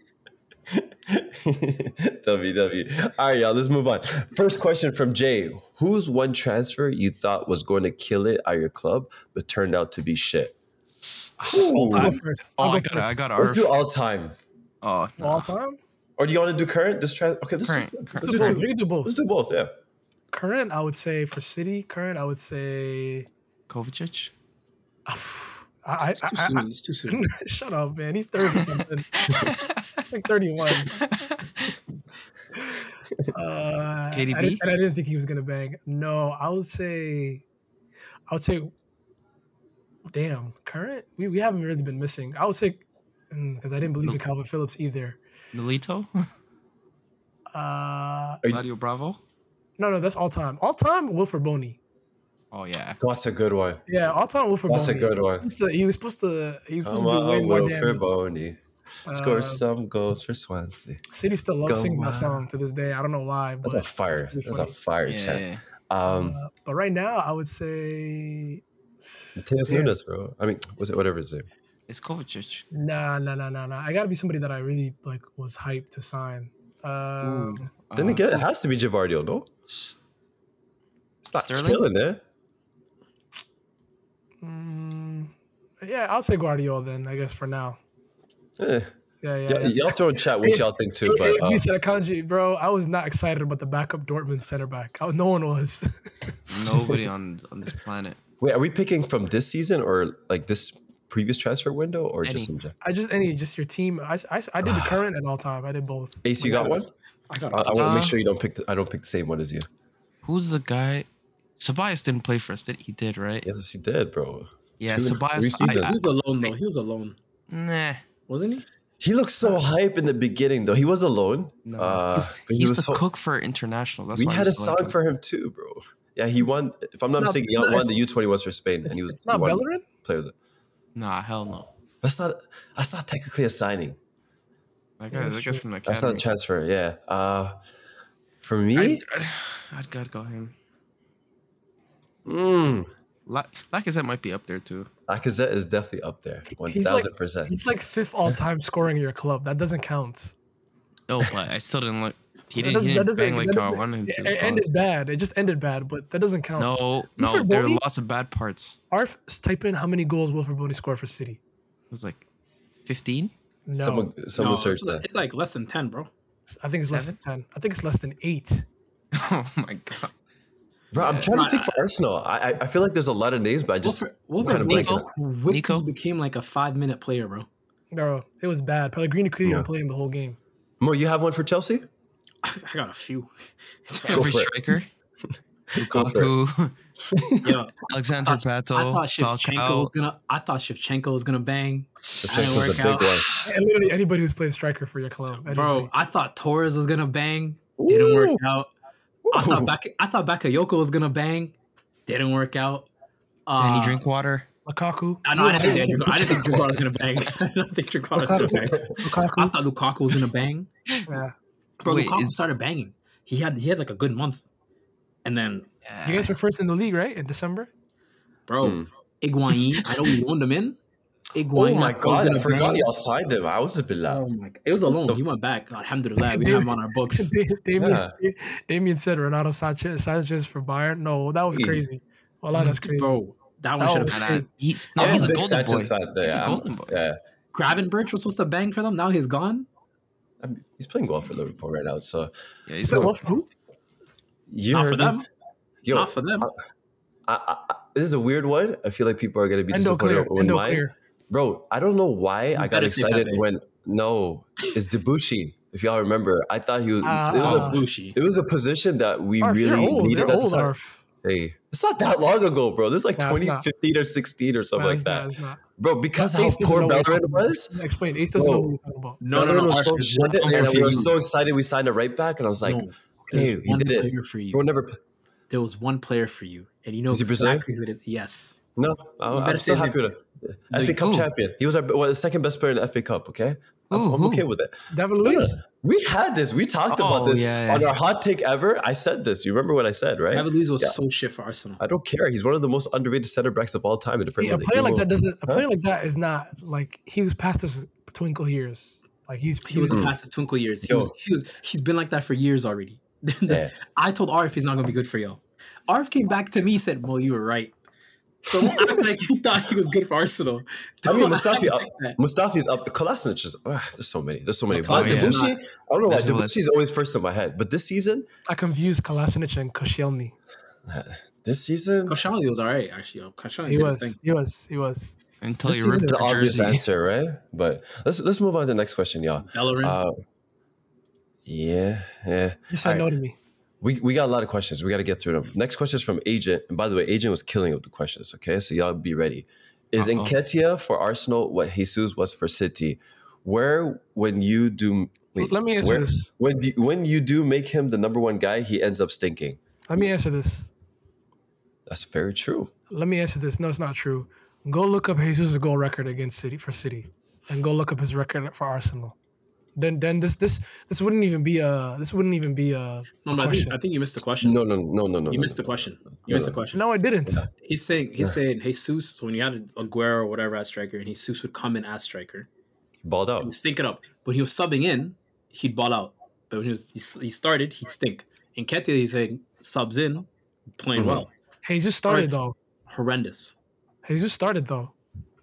WW. All right, y'all. Let's move on. First question from Jay: Who's one transfer you thought was going to kill it at your club, but turned out to be shit? Oh, I'll go time. oh, I'll I got it. I first. got Let's do all time, Oh, no. all time. or do you want to do current? This trans. Okay, let's Current, do. current. Let's Let's do do both. two. Can do both. Let's do both. Yeah. Current, I would say for City. Current, I would say. Kovacic. I, I, It's too I, soon. It's too soon. Shut up, man. He's thirty something. like thirty-one. Uh, KDB? I didn't, and I didn't think he was gonna bang. No, I would say, I would say, damn, current. We, we haven't really been missing. I would say, because I didn't believe in Kalvin Phillips either. Nolito. Uh, Are you- Claudio Bravo. no, no, that's all time. All time, Wilfried Bony. Oh yeah. That's a good one. Yeah, all time Wilfried That's a good one. He was supposed to. He was supposed to, he was supposed to do way more Wilfried damage. Bony. Score Uh, some goals for Swansea. City still loves Go sings on. that song to this day. I don't know why, That's a fire. it's That's a fire Yeah. chat. Um, Uh, but right now, I would say Matheus damn. Nunes, bro. I mean, was it whatever his name? It's Kovacic. Nah, nah, nah, nah, nah. I gotta be somebody that I really like was hyped to sign. Um, Ooh. Then Uh, again, it has to be Gvardiol, no? S- It's not Sterling? killing it. mm, yeah, I'll say Guardiola then. I guess for now. Eh. Yeah, yeah. Y- yeah. y'all throw in chat what y'all think too, but uh, you said Akanji, bro. I was not excited about the backup Dortmund center back. I, no one was. Nobody on on this planet. wait, are we picking from this season or like this previous transfer window or just Any. in general? I just any just your team. I, I, I did the current and all time. I did both. Ace, you got one? I got I, I want to Uh, make sure you don't pick. The, I don't pick the same one as you. Who's the guy? Sabias didn't play for us. Did he did right? Yes, he did, bro. Yeah, two, Ceballos. three I- seasons. He was alone though. He was alone, Nah. Wasn't he? He looked so hype in the beginning, though. He was alone. No. Uh, he's but he he's was the so- cook for international. That's we why had we a song him. for him too, bro. Yeah, he won. If I'm not not- mistaken, he won the U21s for Spain, and he was it's not he Bellerin. player of the. Nah, hell no. That's not. That's not technically a signing. That Yeah, guy, that's that guy true. from the That's not a transfer. Yeah. Uh, for me, I'd, I'd gotta go him. mm, La- Lacazette might be up there too. Lacazette is definitely up there. One He's like- thousand percent. He's like fifth all time scoring in your club. That doesn't count. Oh, but I still didn't look. He didn't, doesn't- he that didn't doesn't- bang like that I wanted him It, to. it ended bad. It just ended bad, but that doesn't count. No, no, Wilfried there were Bony? lots of bad parts. Arf, type in how many goals Wilfried Bony scored for City. It was like 15. No, Someone, someone No, search it's, that. it's like less than ten, bro. I think it's less than ten. I think it's less than eight. Oh my god. Bro, I'm trying to think for Arsenal. I, I I feel like there's a lot of names, but I just Wilfried, Wilfried kinda Bony Nico? quickly Nico? became like a five minute player, bro. Bro, it was bad. Pellegrini couldn't Yeah. even play him the whole game. Mo, you have one for Chelsea? I got a few. Every striker. Go for it. Lukaku, yeah, Alexander I Pato, thought Shevchenko was gonna. I thought Shevchenko was gonna bang, This didn't was a work big out. one. And literally anybody who's played striker for your club. bro. I thought Torres was gonna bang, didn't work out. I thought back. I thought Bakayoko was gonna bang, didn't work out. Uh, Danny Drinkwater. Lukaku. I know. I didn't think Drinkwater- I didn't think Drinkwater was gonna bang. I didn't think Drinkwater was gonna bang. I thought Lukaku was gonna bang. Yeah. Bro, Wait, Lukaku is- started banging. He had he had like a good month, and then You guys were first in the league, right? In December? bro, Hmm. Higuain. I know we loaned him in. Oh Higuain. my I was god, I gonna forgot bang. y'all signed him. I was a bit loud. Oh my god, it was a loan. He went back. Alhamdulillah, we have him on our books. Damien, Damien said Renato Sanches, Sanches for Bayern. No, that was crazy. Well, that's crazy. Bro, that one should have. been crazy. he's no, he's a a golden Sanches boy. fan. Yeah, He's a I'm- golden boy. Yeah, Gravenberch was supposed to bang for them. Now he's gone. I mean, he's playing well for Liverpool right now. So Yeah, he's So, good. what, who? you Not for them. Yo, Not for them. I, I, I, this is a weird one. I feel like people are gonna be Endo disappointed clear. with Endo mine. clear. Bro, I don't know why I got excited Pepe. when no, it's Debuchy. If y'all remember, I thought he was. Ah, it was ah. a Bushi. it was a position that we Arf, really old. needed at the time. Arf. Hey, it's not that long ago, bro. This is like No, 2015 or 16 or something No, like that, it's not. bro. Because Ace how poor know Bellerin was. Explain. Ace doesn't Bro. know what you're talking about. No, no, Bellerin no. was so shit, and we were so excited. We signed a right back, and I was like, No, okay, he did it. for you. We'll never. There was one player for you, and you know Is he Brazilian? exactly who it is. Yes. No, I'm, I'm still happy with it. FA Cup who? champion. He was our well, the second best player in the FA Cup. Okay, I'm, Who? I'm okay with it. David Luiz. We had this. We talked Oh, about this yeah, yeah. on our hot take ever. I said this. You remember what I said, right? David Luiz was Yeah. so shit for Arsenal. I don't care. He's one of the most underrated center backs of all time in the See, Premier a League. player like that doesn't. A Huh? player like that is not like he was past his twinkle years. Like he's He was Mm. past his twinkle years. He was, he was he's been like that for years already. Yeah. I told Arf he's not gonna be good for y'all. Arf came back to me said, "Well, you were right." So act like you thought he was good for Arsenal. I mean, Don't Mustafi act up. like that. Mustafi's up. Kolasinac is. ah, there's so many. There's so many. Oh, But yeah. Debuchy, I don't know why. There's a list. Debuchy is always first in my head. But this season, I confused Kolasinac and Koscielny. this season, Koscielny was all right actually. yo. Koscielny He was. his. He was. He was. Until this you season ripped is the the obvious jersey. answer, right? But let's let's move on to the next question, y'all. Bellerin. Uh, yeah, yeah. He said All no to me. We, we got a lot of questions. We got to get through them. Next question is from Agent. And by the way, Agent was killing with the questions. Okay, so y'all be ready. Is Uh-oh. Nketiah for Arsenal what Jesus was for City? Where when you do wait, Let me answer where- this. When do, when you do make him the number one guy, he ends up stinking. Let me answer this. That's very true. Let me answer this. No, it's not true. Go look up Jesus' goal record against City for City, and go look up his record for Arsenal. Then, then this this this wouldn't even be a this wouldn't even be a no, a no, I think. I think you missed the question. No, no, no, no, no. you no, missed no, the question. no, You missed no, the question. No, I didn't. He's saying he's saying Jesus. So when you had Aguero or whatever as striker, and Jesus would come in as striker, He balled he out. would stink it up. When he was subbing in, he'd ball out. But when he was he, he started, he'd stink. Nketiah, he's saying subs in, playing Mhm. well, just started Alright. though. horrendous. He just started though.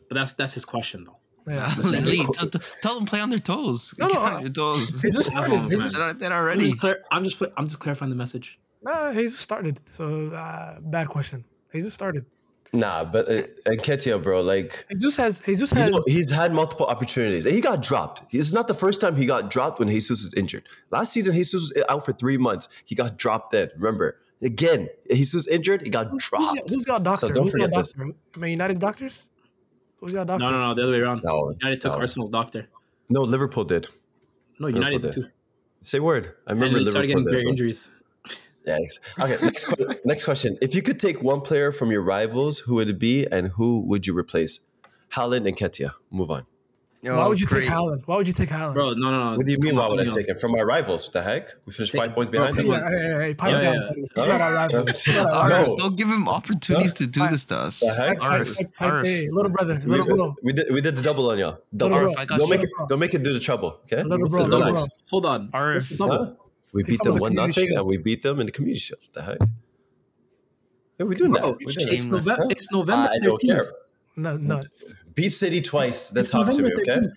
But that's that's his question though. Yeah. Lee, tell, tell them play on their toes. No, Get no, on your toes. Jesus started. Jesus, They're not, they're not I'm just, clar- I'm just I'm just clarifying the message. nah, Jesus started. So uh, bad question. He's just started. Nah, but uh, Ketia, bro, like Jesus has Jesus you has know, he's had multiple opportunities and he got dropped. It's not the first time he got dropped when Jesus was injured. Last season, Jesus was out for three months. He got dropped then. Remember, again, Jesus was injured. He got who's dropped. got, who's got doctor? So don't who's forget got this. doctor? Man United's doctors. Oh, Who's your No, doctor? no, no, the other way around. No, United took no. Arsenal's doctor. No, Liverpool did. No, United did did. too. Say word. I And remember then started Liverpool getting great did. injuries. Yes. Okay. Next, que- next question. If you could take one player from your rivals, who would it be, and who would you replace? Haaland and Ketia. Move on. Yo, Why would you great. take Haaland? Why would you take Haaland? Bro, no, no, no. What do you mean? Why would I something take else. it from our rivals? What the heck? We finished Take- five points behind come them. Yeah, hey, hey, hey, pipe Yeah, down, yeah. buddy. Huh? We're not our rivals. We're not our rivals. don't give him opportunities to do this to us. The heck? Pipe, Arif, pipe, pipe, Arif. hey, little brother, We, little bro, we did we did the double on y'all. Double. Little Arif. I got Don't you. make it don't make it do the trouble. Okay. Little What's bro, little bro. Hold on. Arif. This is double. Huh? We beat them one nothing, and we beat them in the community shield. The heck? Yeah, we're doing Bro, that. We're doing it's, November, it's November 13th. care. No, nuts. Beat City twice, then It's talk to me, November okay? 13th.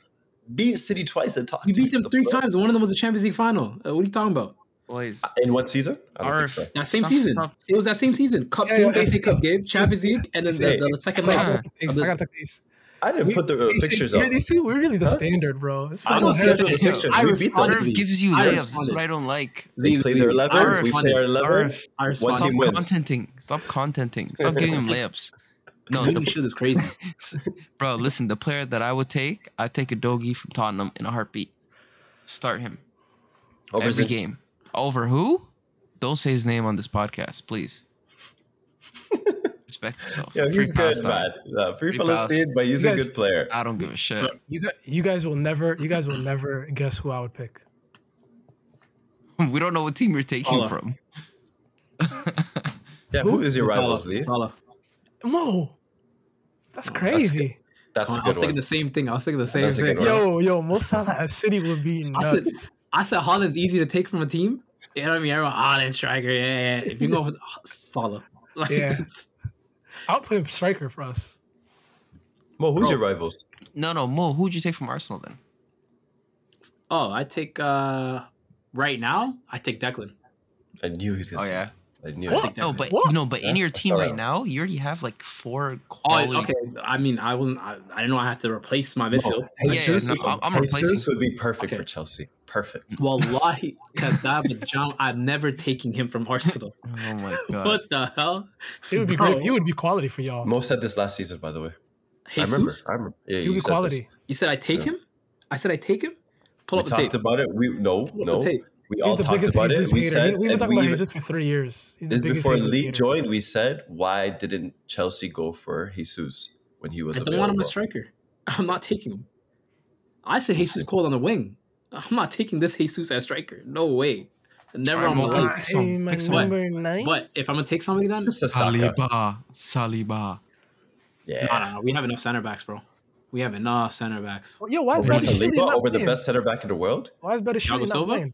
Beat City twice, then talk We to me. beat them The three fuck? times. One of them was the Champions League final. Uh, what are you talking about? Boys. In what season? I don't Arif. think so. That same Stop- season. stop. It was that same season. Cup Yeah, game, yeah, FA Cup game, Champions League, and then Hey, the, the second I leg. gotta take the of piece. I the- gotta take these. I didn't We- put the uh, pictures up. These two, we're really the Huh? standard, bro. It's I don't Go see ahead. the pictures. I We beat responded. them. Gives you I layups. This is responded. what I don't like. They play leave. their I 11, we responded. play our 11. Arif, I One Stop team wins. contenting. Stop contenting. Stop giving him layups. No, Community the, shield is crazy. bro, listen. The player that I would take, I'd take a Dogi from Tottenham in a heartbeat. Start him Over every Zin- game. Over who? Don't say his name on this podcast, please. Respect yourself. Yeah, Free he's good, man. Uh, free Free Palestine, but he's You a good player. I don't give a shit. You guys, you guys will never, you guys will never guess who I would pick. We don't know what team you're taking Salah. from. Yeah, who is your Salah, rivals, Lee? Salah. Mo, that's crazy. That's a I was good thinking one. the same thing. I was thinking the same thing. Yo, yo, Mo Salah at City would be I said. I said Haaland's easy to take from a team. You know what I mean? Everyone, Haaland striker. Yeah, yeah. If you go with Salah, like Yeah. that's- I'll play him striker for us. Mo, who's Bro. your rivals? No, no, Mo. Who'd you take from Arsenal then? Oh, I take uh right now. I take Declan. I knew he was gonna Oh say yeah. That. I knew What? it. No, but What? no, but in your team right right. now, you already have like four oh, quality. okay. I mean, I wasn't. I, I didn't know I have to replace my midfield. yeah, Jesus, no, I'm- I'm Jesus replacing- would be perfect Okay. for Chelsea. Perfect. Wallahi, Kadab Jam. I'm never taking him from Arsenal. Oh my god. what the hell? It would be Bro, great. He would be quality for y'all. Mo said this last season, by the way. I remember. Jesus? I remember. Yeah, He you would be quality. this. You said I take Yeah. him. I said I take him. Pull We up the talked tape. about it. We no, Pull up no. The tape. We He's all the talked biggest about Jesus it. We hater. said, We've been talking we about even- Jesus for three years. He's the This biggest before Jesus Lee hater. joined, we said, why didn't Chelsea go for Jesus when he was I don't want him available? as striker. I'm not taking him. I said Jesus Cole on the wing. I'm not taking this Jesus as striker. No way. Never on my Alright, Mo, life. pick some- pick some. number nine. But if I'm gonna take somebody, then Just a Saka. Saliba. Saliba. Yeah. no, no, no. We have enough center backs, bro. We have enough center backs. Yo, why is Over Bradley Saliba, over the best center back in the world? Why is Better Thiago Badiashile not Silva? playing?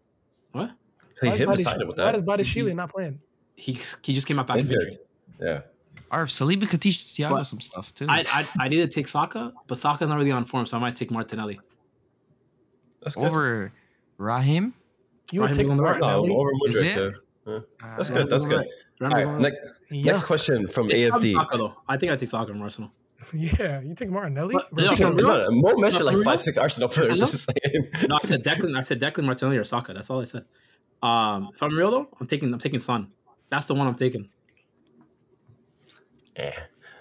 What? Play Why is him Badish- beside him with Why that. does Badiashile He's- not playing? He he just came out back from injury. Yeah. Arif, Saliba could teach Thiago What? some stuff too. I, I I need to take Saka, but Saka's not really on form, so I might take Martinelli. That's good. Over Raheem. You would Raheem take on the right. no, Martinelli? over Is it? Yeah. Uh, That's good. That's good. All right, next, Yeah. next question from It's probably AFD. Saka though. I think I take Saka from Arsenal. Yeah, you take Martinelli? But- Bro, yeah, take for him- real? No, no, Mo mentioned like five, six Arsenal players. Just. No, I said Declan. I said Declan Martinelli or Saka. That's all I said. Um, if I'm real though, I'm taking I'm taking Son. That's the one I'm taking. Eh,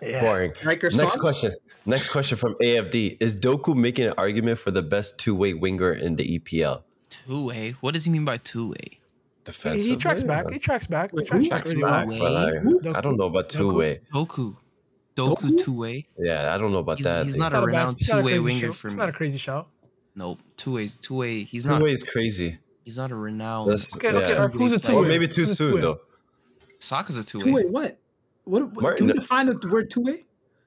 Yeah. boring. Striker Next Son? question. Next question from AFD. Is Doku making an argument for the best two-way winger in the EPL? Two way. What does he mean by two way? He, Defensive. he tracks back. He tracks back. He Wait, tracks back Tracks back, well. Way? but I, I don't know about Doku? two-way. Doku. Doku, Doku? two way. Yeah, I don't know about He's- that. he's It's not a bad- renowned it's not a two-way winger shout. for me. It's not a crazy shout. Nope. Two ways. Two way. He's not. Two-way is crazy. He's not a renowned. That's, Okay, yeah. okay. Or who's a Or two? Or way? maybe too soon two-way? though. Saka's a two way. Two way way. what? What, what Martin- can we define the word two way?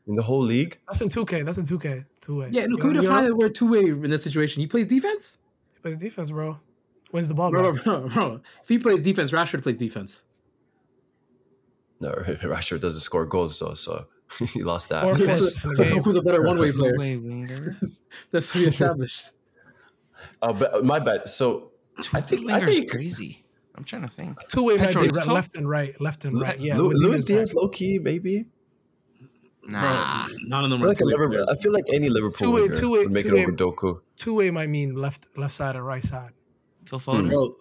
In the whole league, That's in 2K. That's in 2K. Two way. Yeah, no. Can we define the word two way in this situation? He plays defense, He plays defense, bro. Wins the ball. bro, bro, bro. If he plays defense, Rashford plays defense. no, Rashford doesn't score goals though, so he lost that. Or So- assists in the so game. Who's a better one way player? Two-way. That's what we established. Oh, but my bet. So I think I Winger's think crazy. I'm trying to think. Two way might Pedro be Neto? left and right. Left and right. Yeah. Lu- with Luis Diaz, back. low key, maybe. Nah. Bro, none of them I feel like a two-way Liverpool. I feel like any Liverpool Two-way- winger two-way- would make two-way- it over Doku. Two way might mean left left side or right side. Phil hmm. Foden. Bro,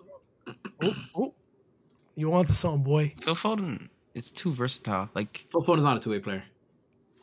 Oh, you want to something, boy? Phil Foden. It's too versatile. Like Phil Foden's not a two way player.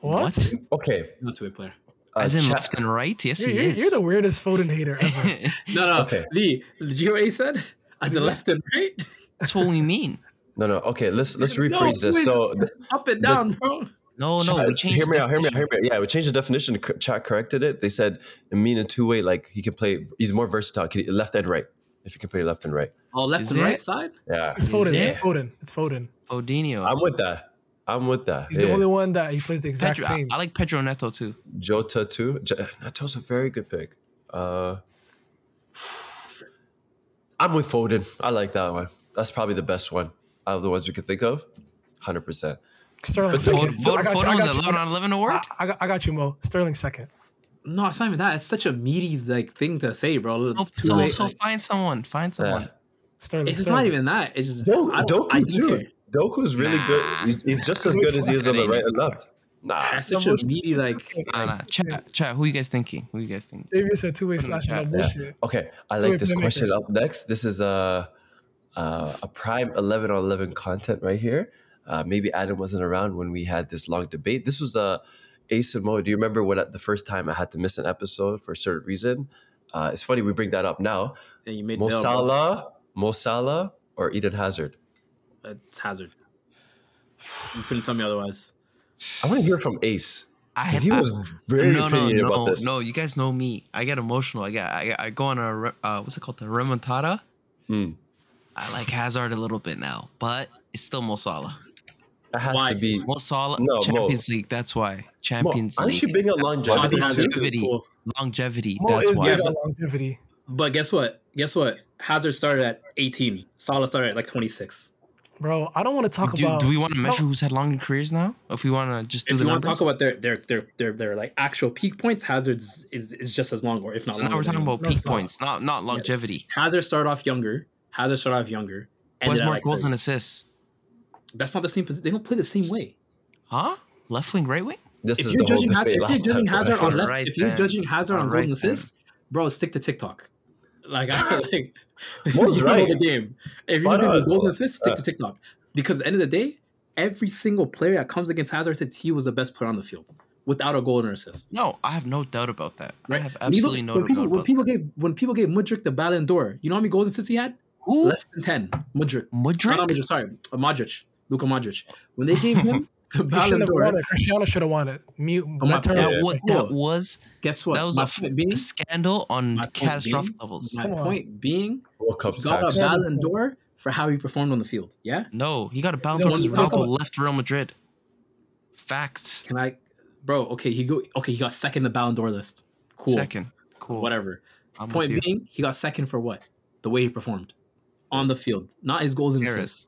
What? Okay, Not two way player. Uh, As in Cha- left and right? Yes, You're, he you're, is. you're the weirdest Foden hater ever. No, no. Okay. Lee, did you hear what he said? As a left and right, That's what we mean. No, no. Okay, let's let's No, rephrase this. So up and down, bro. No, no, Chat- we changed. Hear me the out. Hear me out. Hear me out. Yeah, we changed the definition. C- Chat corrected it. They said it mean a two way. Like he can play. He's more versatile. Can he- left and right. If you can play left and right. Oh, left Is and right side. Yeah, It's Foden. it? It's Foden. It's Foden. Odinho. I'm with that. I'm with that. He's yeah. the only one that he plays the exact Pedro, I, same. uh, I like Pedro Neto too. Jota too. J- Neto's a very good pick. Uh, I'm with Foden. I like that one. That's probably the best one out of the ones we could think of. Hundred percent. Sterling But second. Vote, vote, I vote on the you, 11 on 11 award? I, I got, I got you, Mo. Sterling second. No, it's not even that. It's such a meaty like thing to say, bro. So, Two so, way- so like, find someone. Find someone. Sterling. it's just Sterling. not even that. It's just Do- I don't- I Doku don't too. care. Doku's really good. He's, he's just as good as he is on the right and left. Nah, That's such a meaty like. Nah, nah. Chat, chat. Who are you guys thinking? Who you guys think? David said two way slash no chat, yeah. bullshit. Okay, I like this we can make question up next. This is a a, a prime eleven on eleven content right here. Uh, maybe Adam wasn't around when we had this long debate. This was a Ace and Mo. Do you remember when at the first time I had to miss an episode for a certain reason? Uh, it's funny we bring that up now. And you made Mo Bell, bro. Salah, Mo Salah, or Eden Hazard. It's Hazard. You couldn't tell me otherwise. I want to hear from Ace I because he I- was very no, no, opinionated no, about this. no. You guys know me. I get emotional. I get, I, I go on a, uh, what's it called? The remontada. Hmm. I like Hazard a little bit now, but it's still Mo Salah. It has Why? to be. Mo Salah, No, Mo. Champions League. That's why Champions aren't League. you big on That's why. longevity Hazard, longevity. cool. Longevity. Mo That's why. longevity. But guess what? Guess what? Hazard started at 18. Salah started at like 26. Bro, I don't want to talk Do, about. do we want to measure No. who's had longer careers now? If we want to just do If the you want to numbers. talk about their their their their their like actual peak points, Hazard's is, is just as long, or if not so longer. now we're talking about peak it's points, not not longevity. Hazard started off younger. Hazard started off younger. Who has ended at, more like, goals 30. and assists? That's not the same position. They don't play the same way. Huh? Left wing, right wing? This If is you're the whole judging Hazard, if you're judging. Hazard on left, Alright if you're then. judging Hazard on Alright golden then. assists, bro, stick to TikTok. Like, I, like Mo's you know right. the game. If you're Spot gonna on. goals and assists, stick Uh. to TikTok. Because at the end of the day, every single player that comes against Hazard said he was the best player on the field without a goal and assist. No, I have no doubt about that. I Right? have And even absolutely no when doubt people, when about people gave when people gave Mudryk the Ballon d'Or, you know how many goals and assists he had? that. Who? Less than ten. Mudryk. No, not Mudryk? Mudryk. Sorry, uh, Modric. Luka Modric. When they gave him the Ballon shouldn't have won d'Or, it. Cristiano should have won it. Mute. Oh my That turn- point- That, Yeah. wa- that was guess what? that was My a, f- being, a scandal on catastrophic being- levels. my Come on. point being, World Cup got a Ballon d'Or for how he performed on the field. Yeah. No, he got a Ballon No, d'Or because you talk left Real Madrid. Facts. Can I, bro? Okay, he go. Okay, he got second the Ballon d'Or list. Cool. Second. Cool. Whatever. I'm Point being, he got second for what? The way he performed on the field, not his goals and assists.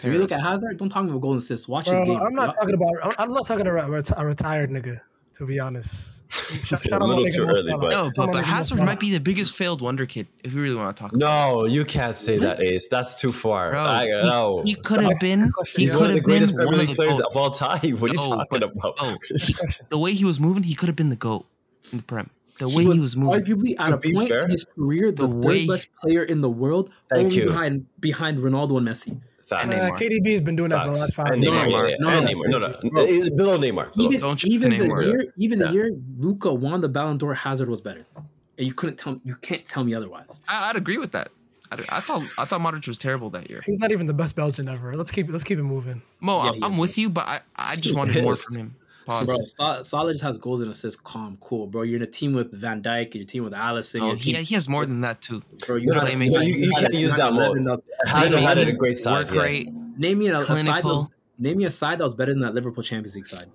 So if you look at Hazard, don't talk about golden and assists. Watch Bro, his game. I'm not talking about. I'm- I'm not talking about a retired nigga. To be honest, Shout- shout A little too early, Salah. but- No, but, but Hazard might be the biggest failed wonder kid if we really want to talk. about No, you can't say that, Ace. That's too far. Bro, I, no. He, he could have been. He He's could one the have been greatest one Premier of League the players goats. of all time. What are you No, talking but- about? Oh, the way he was moving, he could have been the goat in the prem. The he way was, he was moving. arguably at To a be point fair, in his career the, the third way- best player in the world, Thank only you. behind behind Ronaldo and Messi. Facts. Uh, KDB has been doing that for the Facts. last five And years. Neymar, Neymar. yeah, No, and no, Neymar. No, no. Bro. He's below Neymar. Below. Even, Don't chip even the Neymar. year, even Yeah. the year Luka won the Ballon d'Or, Hazard was better, and you couldn't tell you can't tell me otherwise. I, I'd agree with that. I, I thought I thought Modric was terrible that year. He's not even the best Belgian ever. Let's keep let's keep it moving. Mo, Yeah, I'm, I'm with you, but I, I just He wanted more from him. Pause. Bro, Salah, Salah just has goals and assists. Calm, cool, bro. You're in a team with Van Dijk. You're team with Alisson. oh, he, team, he has more than that too. bro. You No, had, no, playmaking. no, you, you had- can't use that mode. 11 that's- Hazard had Playmaking, a great side. Work yeah. rate. Name me a, a side. That was, name me a side that was better than that Liverpool Champions League side.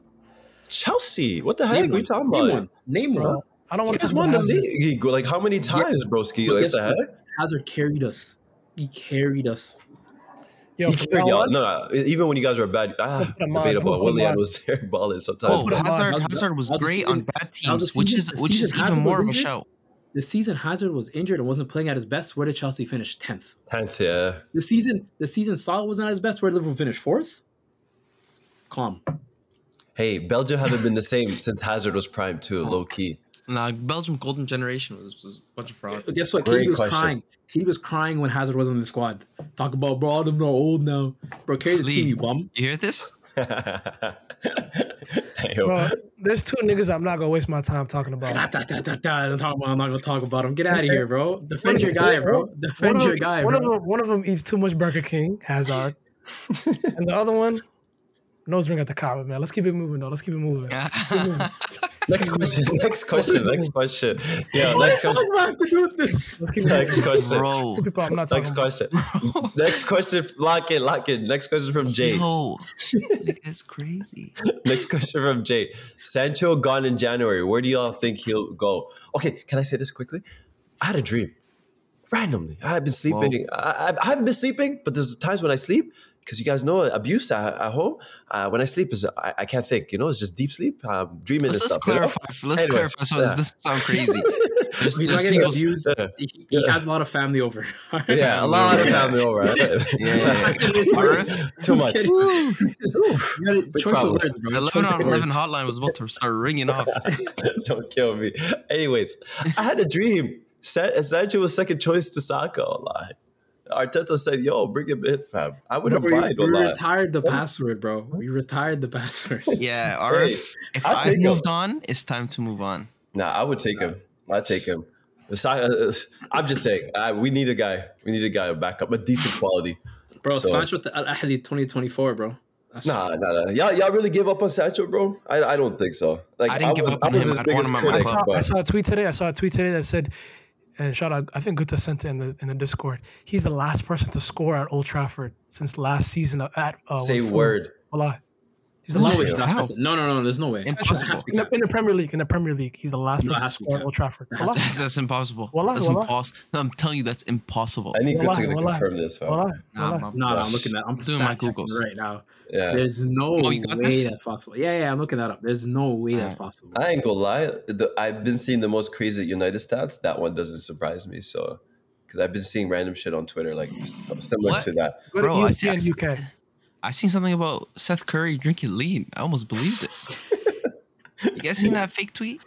Chelsea. What the heck Name are you one. talking Name about? one. Name one. Bro, I don't want to guys talk won the league. Like how many times, broski? But Like the heck? Hazard carried us. He carried us. Yo, He carried y'all. No, no. Even when you guys were bad, ah, put him on, debatable. don't put him Willian on. was there balling sometimes. Oh, put him on. Hazard, was- Hazard was that was great on bad that was the teams, which is which is season even more of a show. The season Hazard was injured and wasn't playing at his best. Where did Chelsea finish? Tenth. Tenth, yeah. The season, the season Salah wasn't at his best. Where did Liverpool finish? Fourth. Calm. Hey, Belgium hasn't been the same since Hazard was prime too, low key. Nah, Belgium golden generation was, was a bunch of frauds. But guess what? Great Katie was question. crying. He was crying when Hazard wasn't in the squad. Talk about bro, all of them are old now. Bro, carry the Lee. team, you bum. You hear this? Damn. bro, there's two niggas I'm not gonna waste my time talking about. da, da, da, da. Don't talk about. I'm not gonna talk about them. Get out of here, bro. Defend your guy, bro. Defend One of, your guy, one bro. of them, one of them eats too much Burger King, Hazard, and the other one nose ring at the Kaaba. Man, let's keep it moving though. Let's keep it moving. Next question. Next question. Next question. Yeah. What Next the fuck question. I have to do with this? Let's keep it Next question. Bro. I'm not Next about. question. Next question. Lock it. Lock it. Next question from James. Yo, it's crazy. Next question from Jay. Sancho gone in January. Where do y'all think he'll go? Okay, can I say this quickly? I had a dream. Randomly. I have been sleeping. I, I, I haven't been sleeping, but there's times when I sleep, because you guys know abuse at, at home. Uh, when I sleep, is I, I can't think. You know, it's just deep sleep. I'm dreaming Let's, and let's stuff. you know? clarify. Let's Anyway, clarify. So yeah. this doesn't sound crazy. There's, He's there's not people. abused. Yeah. He, he has a lot of family over. Yeah, a lot of family over. right? Yeah, yeah, yeah. Too much. You Choice problem. of words, bro. the 11 Choice on of 11 hotline was about to start ringing off. Don't kill me. Anyways, I had a dream. Sa- Sancho was second choice to Saka. A lot. Arteta said, "Yo, bring him in, fam." I would have we, mind. we a lot. retired the password, bro. We retired the password. Yeah, Arif, if I'll I've take him. moved on, it's time to move on. Nah, I would take him. I'd take him. Uh, uh, I'm just saying, I, we need a guy. We need a guy to back up, a decent quality. Bro, So- Sancho to Al Ahly 2024, bro. That's Nah, nah, nah. Y'all, y'all really give up on Sancho, bro? I, I don't think so. Like, I didn't give was, up on I was him. his I'd want him critic, I saw, I saw a tweet today. I saw a tweet today that said, and shout out, I think Guta sent it in the in the Discord. He's the last person to score at Old Trafford since last season at uh, say word. Wallah. He's the no last way How? it's not possible. No, no, no. There's no way. Impossible. It has to be in the, in the Premier League. In the Premier League, he's the last No, it person to has to be score at. Old Trafford. It has to Wallah. That's, that's impossible. Wallah, that's impossible. No, I'm telling you, that's impossible. I need good to Wallah, wallah. confirm this, fam. Wallah, Nah, wallah. bro. No, no, I'm looking at. I'm Doing my fact checking Googles. right now. Yeah. There's no Oh, way this? that's possible. Yeah, yeah, I'm looking that up. There's no way that's possible. I ain't gonna lie. The, I've been seeing the most crazy United stats. That one doesn't surprise me. So, because I've been seeing random shit on Twitter, like similar What? to that. Go to Bro, I ESPN see- I see- UK. I seen something about Seth Curry drinking lean. I almost believed it. you guys seen that fake tweet?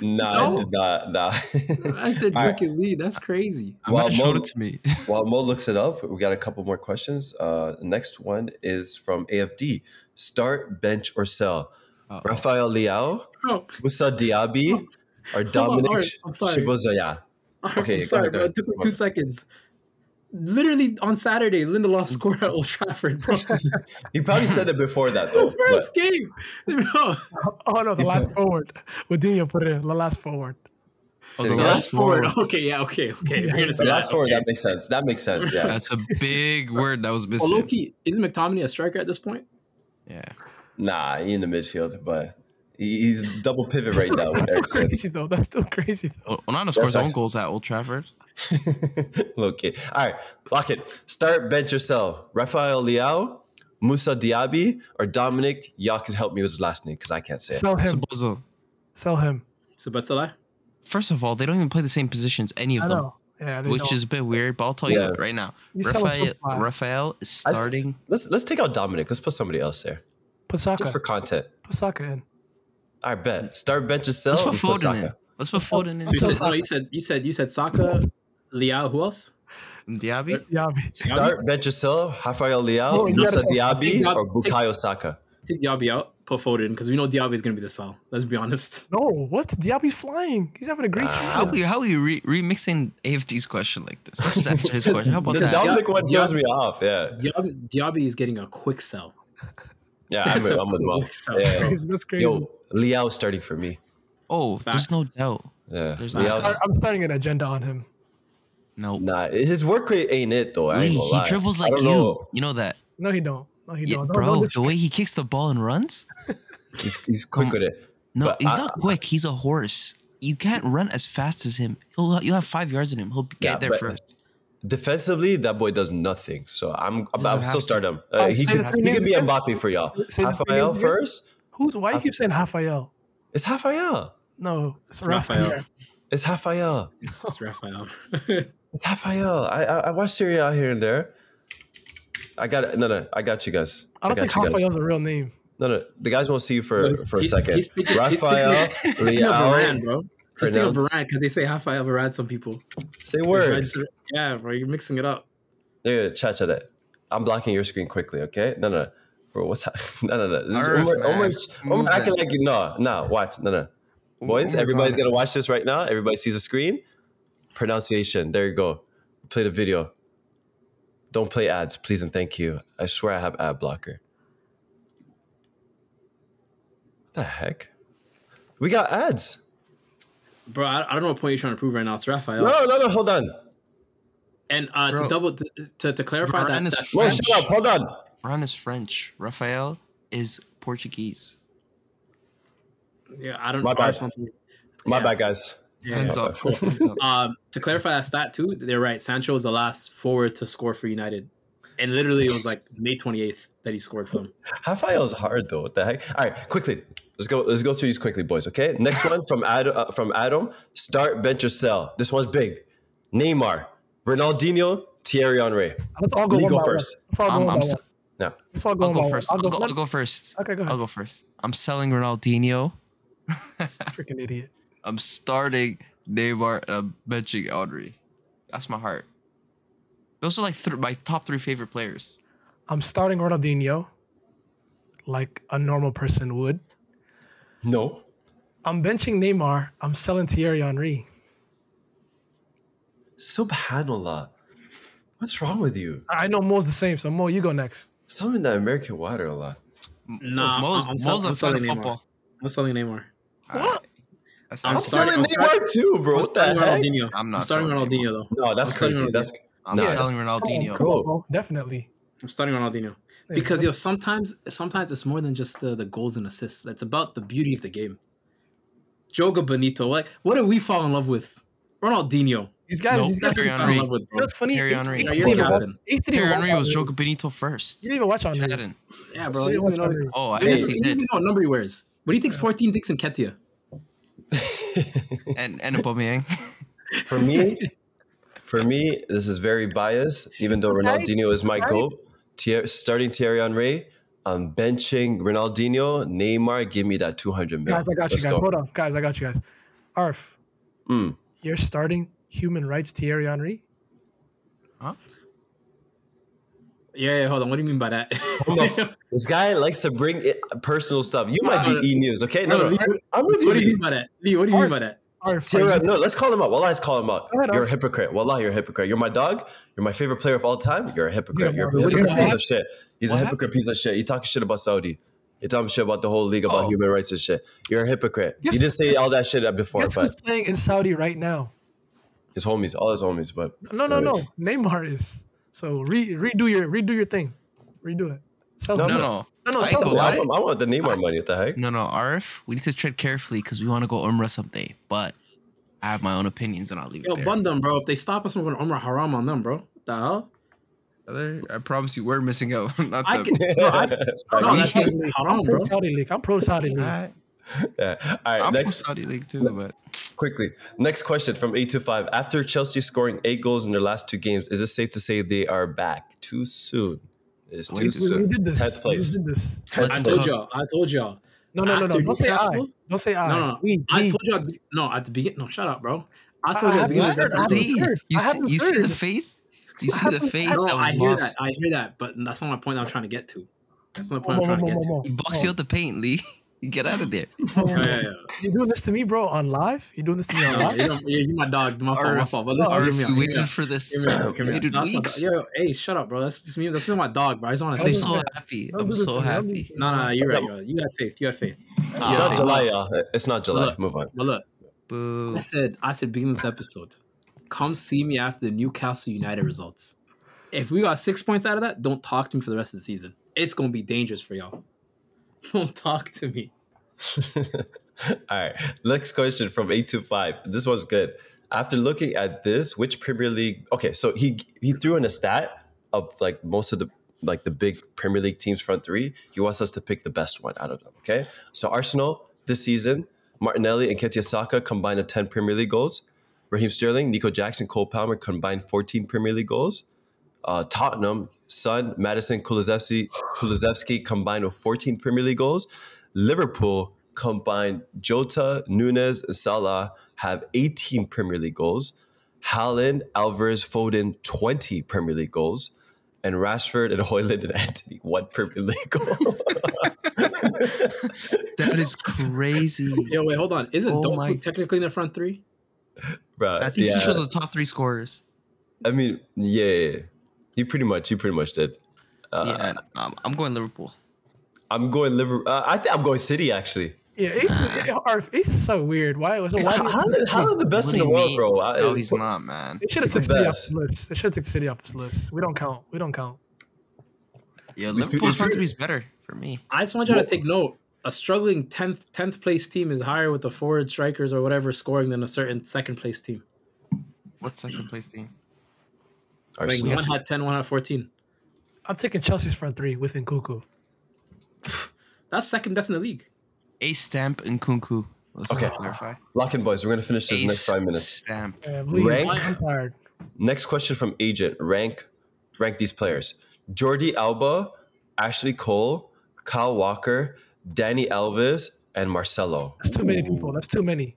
Nah, No. I did not. Nah. I said Alright. drinking lean. That's crazy. I Well, might showed Mo- it to me. While Mo looks it up, we got a couple more questions. Uh, next one is from AFD. Start, bench, or sell. Uh-oh. Rafael Leao, Oh, Moussa Diaby, or Hold on, Dominic alright, I'm sorry. Shibozaya. Okay, I'm go sorry, ahead, go bro. ahead. It took me two seconds. Literally on Saturday, Lindelof scored at Old Trafford, bro. He probably said it before that, though. the first game, bro. Oh no, the last forward. Wadinho put it in. The last forward. Oh, the The last last forward. forward. Okay, yeah, okay, okay. We're gonna The say last that. four, okay. that makes sense. That makes sense. Yeah. That's a big word that was Oh, missing. Loki, is McTominay a striker at this point? Yeah. Nah, he in the midfield, but he- he's double pivot right now That's still crazy though. That's still crazy though. Well, Onana scores own actually- goals at Old Trafford. okay. All right. Lock it. Start, bench, or sell. Rafael Leao, Moussa Diaby, or Dominic. Y'all can help me with his last name because I can't say it. Sell him. Subozo. Sell him. So, but Salah? First of all, they don't even play the same positions, any of I them. Yeah, which don't. is a bit weird. But I'll tell Yeah. you right now, You Rafael. Rafael is I s- starting. Let's let's take out Dominic. Let's put somebody else there. put Just for content. Put Saka in. All right, bet. Start, bench, yourself. sell. Let's put and put Foden in. Saka. Let's put sell- Foden in. So you said, Saka. no, you said you said you said Saka, Leao. Who else? Diaby. Uh, yeah, Start, bench, or sell. Rafael Oh, Leao, you Moussa gotta- Diaby, or Bukayo Saka. Take Diaby out. Put Foden because we know Diaby is gonna be the sell. Let's be honest. No, what? Diaby's flying. He's having a great season. How are you, how are we re- remixing AFD's question like this? Let's just answer his question. How about The Yeah. that? Dominic one throws me off. Yeah. Diaby, Diaby is getting a quick sell. Yeah, I'm, That's a I'm with Mo. Yeah. That's crazy. Yo, Leao starting for me. Oh, Facts. there's no doubt. Yeah. There's I'm, start- I'm starting an agenda on him. No. Nah, his work rate ain't it though. I Lee, ain't gonna he lie. dribbles like don't you. know. You know that. No, he don't. No, he Yeah, don't. Don't- bro, don't the way he kicks the ball and runs. He's, he's quick with it. No, But he's I- not quick. He's a horse. You can't run as fast as him. He'll you'll have five yards in him. He'll get Yeah, there first. Defensively, that boy does nothing. So I'm I'm, I'm still to. start him. Uh, Oh, he say can, he can be again. Mbappe for y'all. Say the three Rafael names again. first. Who's? Why you keep saying Rafael? It's Rafael. No, it's Rafael. Rafael. It's Rafael. It's, it's Rafael. It's Rafael. I, I I watch Syria out here and there. I got it. No, no, I got you guys. I don't got think you guys. A real name. No, no, the guys won't see you for He's- for a he's- second. he's thinking- he's Rafael, thinking- Think of Varane, Leao. bro. Just think of pronounce- Varane because they say Rafael Varane. Some people. Say Right, word. Yeah, bro, you're mixing it up. Yeah, chat, chat. it. I'm blocking your screen quickly. Okay. no, No, no. Bro, what's that? No, no, no. This is Earth, Omar, man. Omar, Omar acting like no, no. Watch, no, no. Boys, Omar's everybody's gonna watch this right now. Everybody sees the screen. Pronunciation. There you go. Play the video. Don't play ads, please and thank you. I swear I have ad blocker. What the heck? We got ads. Bro, I, I don't know what point you're trying to prove right now. It's Raphael. No, no, no. Hold on. And uh, to double to, to, to clarify Varane that, is that No, French. shut up. Hold on. Ron is French. Raphael is Portuguese. yeah, I don't My bad. Arsenal's- My Yeah. bad, guys. Yeah. Hands up. Hands up. Um, to clarify that stat too, they're right. Sancho was the last forward to score for United, and literally it was like May 28th that he scored for them. Raphael is hard though. What the heck? All right, quickly. Let's go. Let's go through these quickly, boys. Okay. Next one from Adam. Uh, from Adam. Start, bench, or sell. This one's big. Neymar, Ronaldinho, Thierry Henry. Let's all go go first. Let's all go I'm- I'm by s- one. No. Let's all go I'll go first. I'll I'll go, go, I'll go first. Okay, go ahead. I'll go first. I'm selling Ronaldinho. Freaking idiot. I'm starting Neymar and I'm benching Henry. That's my heart. Those are like th- my top three favorite players. I'm starting Ronaldinho, like a normal person would. No. I'm benching Neymar. I'm selling Thierry Henry. Subhanallah. What's wrong with you? I know Mo's the same, so Mo, you go next. Some in the American water a lot. Nah, Mo's, I'm Mo's sell- a I'm fan of selling Neymar. football. I'm selling Neymar. What? That's I'm selling I'm starting- Neymar too, bro. I'm What the starting heck? Ronaldinho. I'm not I'm starting selling Ronaldinho though. No, that's I'm crazy. Ronaldinho. That's I'm Nah. selling Ronaldinho. come on, Bro. Definitely. I'm starting Ronaldinho because what- yo sometimes sometimes it's more than just the, the goals and assists. It's about the beauty of the game. Joga Bonito, like what did we fall in love with? Ronaldinho. These guys, Nope, these guys. Thierry You Fell in love with, know bro. what's funny? Thierry Henry. he Yeah, didn't even watch- capping. he Thierry Henry was Henry. Joga Bonito first. You didn't even watch on I Henry. didn't. Yeah, bro. He He didn't doesn't even know, Oh, I he doesn't definitely he doesn't did. even know what number he wears. What do you think's 14 thinks Nketiah? And and Aubameyang. for me. For me, this is very biased. Even though Ronaldinho is my Right. goat, Thier- starting Thierry Henry, I'm benching Ronaldinho. Neymar, give me that 200 million. Guys, I got you Let's guys. go. Hold on, guys. I got you guys. Arf, Mm. you're starting human rights Thierry Henry. Huh? Yeah, yeah, hold on. What do you mean by that? This guy likes to bring it, personal stuff. You might No, be E News, okay? No, no, no, Lee, I'm with what do you you. mean by that? Lee, what do you mean by that? Arf, Thierry, no, let's call him out. Wallah, let's call him out. Ahead, You're a Arf. hypocrite. Wallah, you're a hypocrite. You're my dog. You're my favorite player of all time. You're a hypocrite. Yeah, You're a hypocrite piece of shit. He's a What hypocrite piece of shit. You talking shit about Saudi. You're talking shit about the whole league about Oh. human rights and shit. You're a hypocrite. Guess- you didn't say all that shit before, Guess who's but playing in Saudi right now? His homies, all his homies. But No, no, no. Neymar is. So re- redo your redo your thing. Redo it. Sell No. No, no. no. no, no. I Sell ain't him. gonna I lie. want, I want the Neymar money. What the heck? No, no, Arif, we need to tread carefully because we want to go Umrah someday. But I have my own opinions and I'll leave Yo, it there. bun them, bro. If they stop us, we're going to Umrah Haram on them, bro. What the hell? I promise you, we're missing out. Not I them. can, no, I, no, that's Alright. definitely haram, I'm bro. pro Saudi league. I'm pro Saudi league. Alright. Yeah. All right. I'm next, from Saudi League too, but quickly. Next question from eight to five. After Chelsea scoring eight goals in their last two games, is it safe to say they are back too soon? It's too We- We, soon. we did this. Tenth place. We did this. Tenth I told y'all. I told y'all. No, no, no, no. After Don't say I. Don't say I. No, no. We, I we. told you. At, the- no, at the beginning. No, shut up, bro. I I- told I you at the beginning you heard? I see, you see, you see the faith. You see the faith No, that I hear lost. that. I hear that, but that's not my point. I'm trying to get to. That's not the point Mo, I'm Mo, trying to get Mo, to. Mo, He box Mo. you out the paint, Lee. You get out of there. Mo, Mo, Yeah, yeah, yeah. You doing this to me, bro, on live? You doing this to me on live? you don't, you, you my dog. My fault. My fault. But listen, Arif, me out. we hear waited for this. Hear me out, uh, me. Waited No, that's my weeks. dog. Yo, hey, shut up, bro. That's just me. That's me. My dog, bro. I just want to say I'm I'm so happy. Don't I'm so to me. Don't do happy. this to. No, no, no. You're right. You're. You got faith. You got faith. It's not July, y'all. It's not July. Look. Move on. But look, Boo. I said, I said, beginning this episode, come see me after the Newcastle United results. If we got six points out of that, don't talk to me for the rest of the season. It's gonna be dangerous for y'all. Don't talk to me. All right. Next question from eight to five. This was good. After looking at this, which Premier League? Okay, so he he threw in a stat of like most of the like the big Premier League teams front three. He wants us to pick the best one out of them. Okay, so Arsenal this season, Martinelli and Nketiah Saka combined of ten Premier League goals. Raheem Sterling, Nico Jackson, Cole Palmer combined fourteen Premier League goals. Uh, Tottenham, Son, Maddison, Kulusevski, Kulusevski combined with 14 Premier League goals. Liverpool combined Jota, Núñez, and Salah have 18 Premier League goals. Haaland, Alvarez, Foden, 20 Premier League goals. and Rashford and Hojlund and Antony one Premier League goal. That is crazy. Yo, wait, hold on. Isn't Oh Doku my- technically in the front three? Bruh, I think yeah. he shows the top three scorers. I mean, yeah, yeah, yeah. he pretty much, he pretty much did. Uh, yeah, um, I'm going Liverpool. I'm going Liverpool. Uh, I think I'm going City actually. Yeah, Ace, Arf, Ace is so weird. Why? So why How, how, how are the best in the world, mean? bro? I- No, he's not, man. they should have the took City off best. the list. They should have took City off this list. We don't count. We don't count. Yeah, Liverpool's if front you- three is better for me. I just want you to take note. A struggling 10th 10th place team is higher with the forward strikers or whatever scoring than a certain second place team. What second place team? It's like one had 10, one had 14. I'm taking Chelsea's front three with Nkunku. That's second best in the league. Ace Stamp and Nkunku. Let's Okay. clarify. Lock in, boys. We're gonna finish this Ace next five minutes. Stamp. Uh, Rank? Next question from Agent. Rank, rank these players: Jordi Alba, Ashley Cole, Kyle Walker, Danny Alves, and Marcelo. That's too many people. That's too many.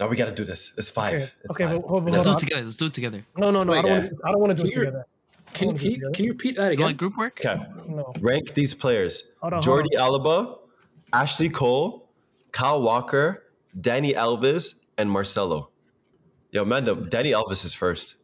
Now we gotta do this. It's five. Okay, It's okay, five. but hold, but Let's hold do on. it together. Let's do it together. No, no, no. I don't yeah. want. to I don't want to do it Can you- together. Can you, can you, can you repeat that You again? like group work? Okay. No. Rank these players: Hold on, hold Jordi Alba, Ashley Cole, Kyle Walker, Danny Alves, and Marcelo. Yo, man, the- Danny Alves is first.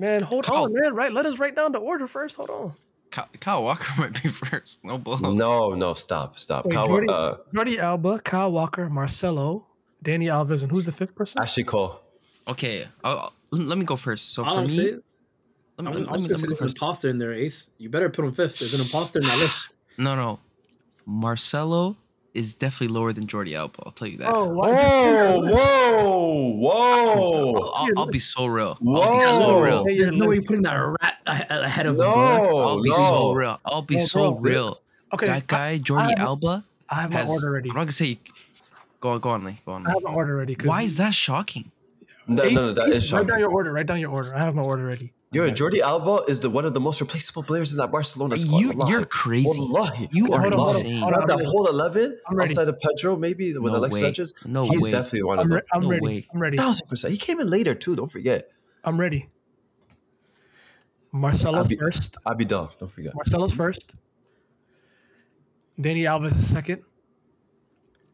Man, hold Kyle- on, man. Right, let us write down the order first. Hold on. Kyle, Kyle Walker might be first. No bull. No, no, stop, stop. Wait, Kyle, Jordi, uh, Jordi Alba, Kyle Walker, Marcelo, Danny Alves, and who's the fifth person? Ashley Cole. Okay, I'll, I'll- let me go first. So All for me, saying, let me, I'm, let me, I'm let me gonna say go there's an first. imposter in there, Ace. You better put him fifth. There's an imposter in that list. No, no. Marcelo is definitely lower than Jordi Alba. I'll tell you that. Oh. Whoa, whoa, whoa. I'll, I'll, I'll be so real. I'll be Whoa. so real. Hey, There's no way you're putting that rat ahead of him. bro. No, I'll be so real. I'll be Oh, so real. Okay, that guy, Jordi have- Alba, I have my has. order I'm not gonna say. Go on, go on, Lee. Go on. I have my order ready. 'cause Why is that shocking? No, Ace- no, no, that Ace, is Write down your order. Write down your order. I have my order ready. Yo, Jordi Alba is the one of the most replaceable players in that Barcelona squad. You, Wallahi. you're crazy. Wallahi. You are hold on, insane. Out of that whole 11, I'm ready. outside of Pedro, maybe with No Alex way. Sanchez, No he's way. definitely one of I'm, them. I'm No ready. way. I'm ready. Thousand percent. He came in later too. Don't forget. I'm ready. Marcelo's Abi- first. Abidal. Don't forget. Marcelo's first. Danny Alves is second.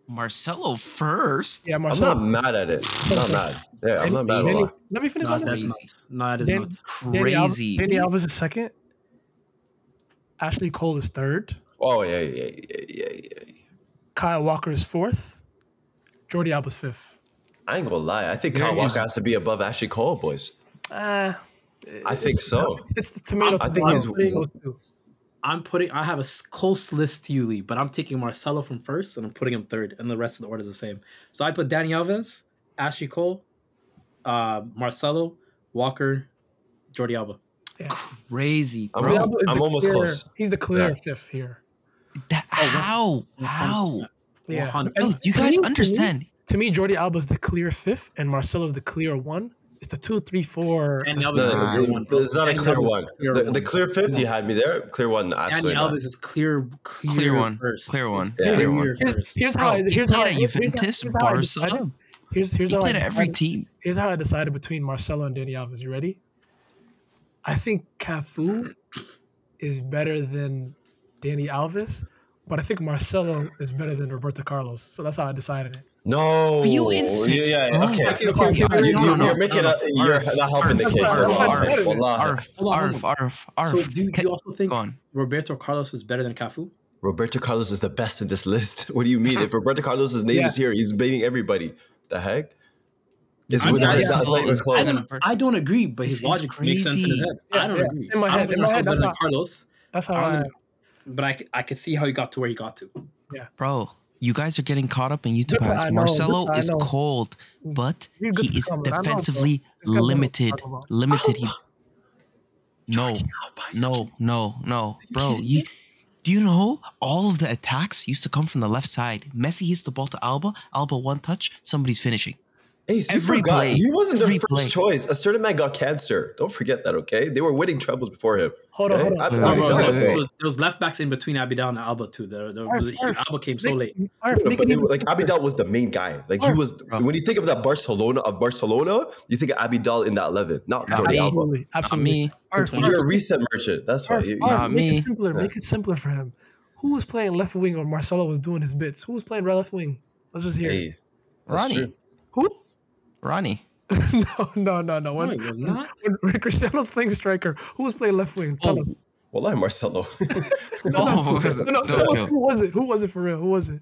Marcelo first. Yeah, I'm not mad at it. I'm not mad. Yeah, I'm not mad at Danny- all. let me finish Nah, my that's list. nuts. Nah, that is Dan- nuts. Crazy. Danny Alves is second. Ashley Cole is third. Oh yeah, yeah, yeah, yeah, yeah. Kyle Walker is fourth. Jordi Alba's fifth. I ain't gonna lie. I think There Kyle Walker has to be above Ashley Cole, boys. Uh, I think so. it's, it's the tomato. I think tomato. he's- I'm putting those two. I'm putting. I have a close list to you, Lee, but I'm taking Marcelo from first, and I'm putting him third, and the rest of the order is the same. So I put Danny Alves, Ashley Cole, uh, Marcelo, Walker, Jordi Alba. Crazy, I'm- bro. Jordi Alba I'm almost clear- close. He's the clear Yeah. fifth here. That, how? How? 100%. Yeah. 100%. Dude, you guys me- to me- understand? To me, Jordi Alba's the clear fifth, and Marcelo's the clear one. It's the two, three, four. And Alves No, is no, the Nah, clear one. bro. It's not a clear one. clear The, one. the clear fifth you had me there. Clear one, Danny absolutely not. Alves is clear, clear, Clear one. First. Clear one. He's Yeah. Clear one. Here's, here's Bro, how I, here's he how I, here's, here's, Juventus, here's how I Barca. Here's here's He how played I at every decided- team. Here's how I decided between Marcelo and Danny Alves. You ready? I think Cafu is better than Danny Alves, but I think Marcelo is better than Roberto Carlos. So that's how I decided it. No. Are you insane? Yeah, yeah, Bro. okay. Okay, okay, okay, You- okay, you- no, no, no, You're making no, a, no. you're Arf, not helping the case. Arf, Arf. Arf, Hold on, hold arf, arf, arf. So do, do you also think Roberto Carlos is better than Cafu? Roberto Carlos is the best in this list. What do you mean? If Roberto Carlos' name Yeah. is here, he's beating everybody. The heck? It's I mean, yeah, not even is close. I better. don't, I don't agree, but his This is logic makes sense in his crazy. head. Yeah, I don't yeah. agree. In my I head- don't think in my head, better than Carlos, That's how I But I. don't but I, c- I can see how he got to where he got to. Yeah, bro, you guys are getting caught up in YouTube hype. Marcelo good to- I is cold, but he is comment. I know, defensively This guy knows what he's limited. Limited. He, no, no, no, no, bro. You, do you know all of the attacks used to come from the left side? Messi hits the ball to Alba. Alba one touch. Somebody's finishing. Ace, you Every forgot. play, He wasn't their first play. choice. A certain man got cancer. Don't forget that, okay? They were winning trebles before him. Hold on, okay? hold on. Wait, wait, Bro, bro, wait, there, wait, wait. was, there was left backs in between Abidal and Alba too. There, there Arf, was, Arf, Alba came so late. Arf, No, but it it- like Abidal was the main guy. Like he was. Bro. When you think of that Barcelona of Barcelona, you think of Abidal in that eleven, not Not Jordi. Alba. Absolutely, Not absolutely. me. Arf, You're You're a Arf, reset merchant. That's why. Arf, You- Arf, Not make me. it simpler. Yeah. Make it simpler for him. Who was playing left wing when Marcelo was doing his bits? Who was playing right left wing? Let's just hear. it. Hey, Ronnie. Who? Ronnie. no, no, no, no. No, When, it was not. when, when Cristiano's playing striker, who was playing left wing? Tell Oh. us. Well, I'm Marcelo. No, no, Oh, no, no, don't tell us who was it? Who was it for real? Who was it?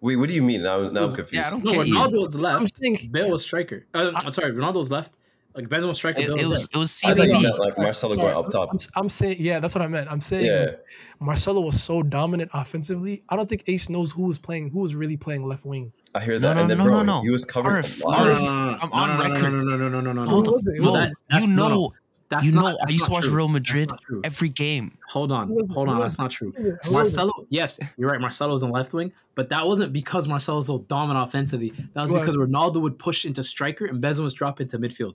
Wait, what do you mean? Now, now I'm confused. Yeah, I don't No, get you. Ronaldo was I'm left. saying Bale was striker. Uh, I'm sorry, Ronaldo was left. Like Benzema was striker. It, Bale it was was it was I thought you CBB. meant like Marcelo Sorry, going up top. I'm, I'm saying, yeah, that's what I meant. I'm saying Yeah. Marcelo was so dominant offensively. I don't think Ace knows who was playing, who was really playing left wing. I hear that. no, and then, no, bro, no, no. he was covered Arf, a lot. No, Arf. no, no, no, no, I'm on no, no, record. No, no, no, no, no, no, no. Hold Hold on. was it? Who No, that- you know, no. That's you not, know, I used to watch true. Real Madrid every game. Hold on, Who was it? hold on. That's not true. Who was it? Who was it? Marcelo, yes, you're right. Marcelo's on left wing, but that wasn't because Marcelo's so dominant offensively. That was What? because Ronaldo would push into striker and Benzema was drop into midfield.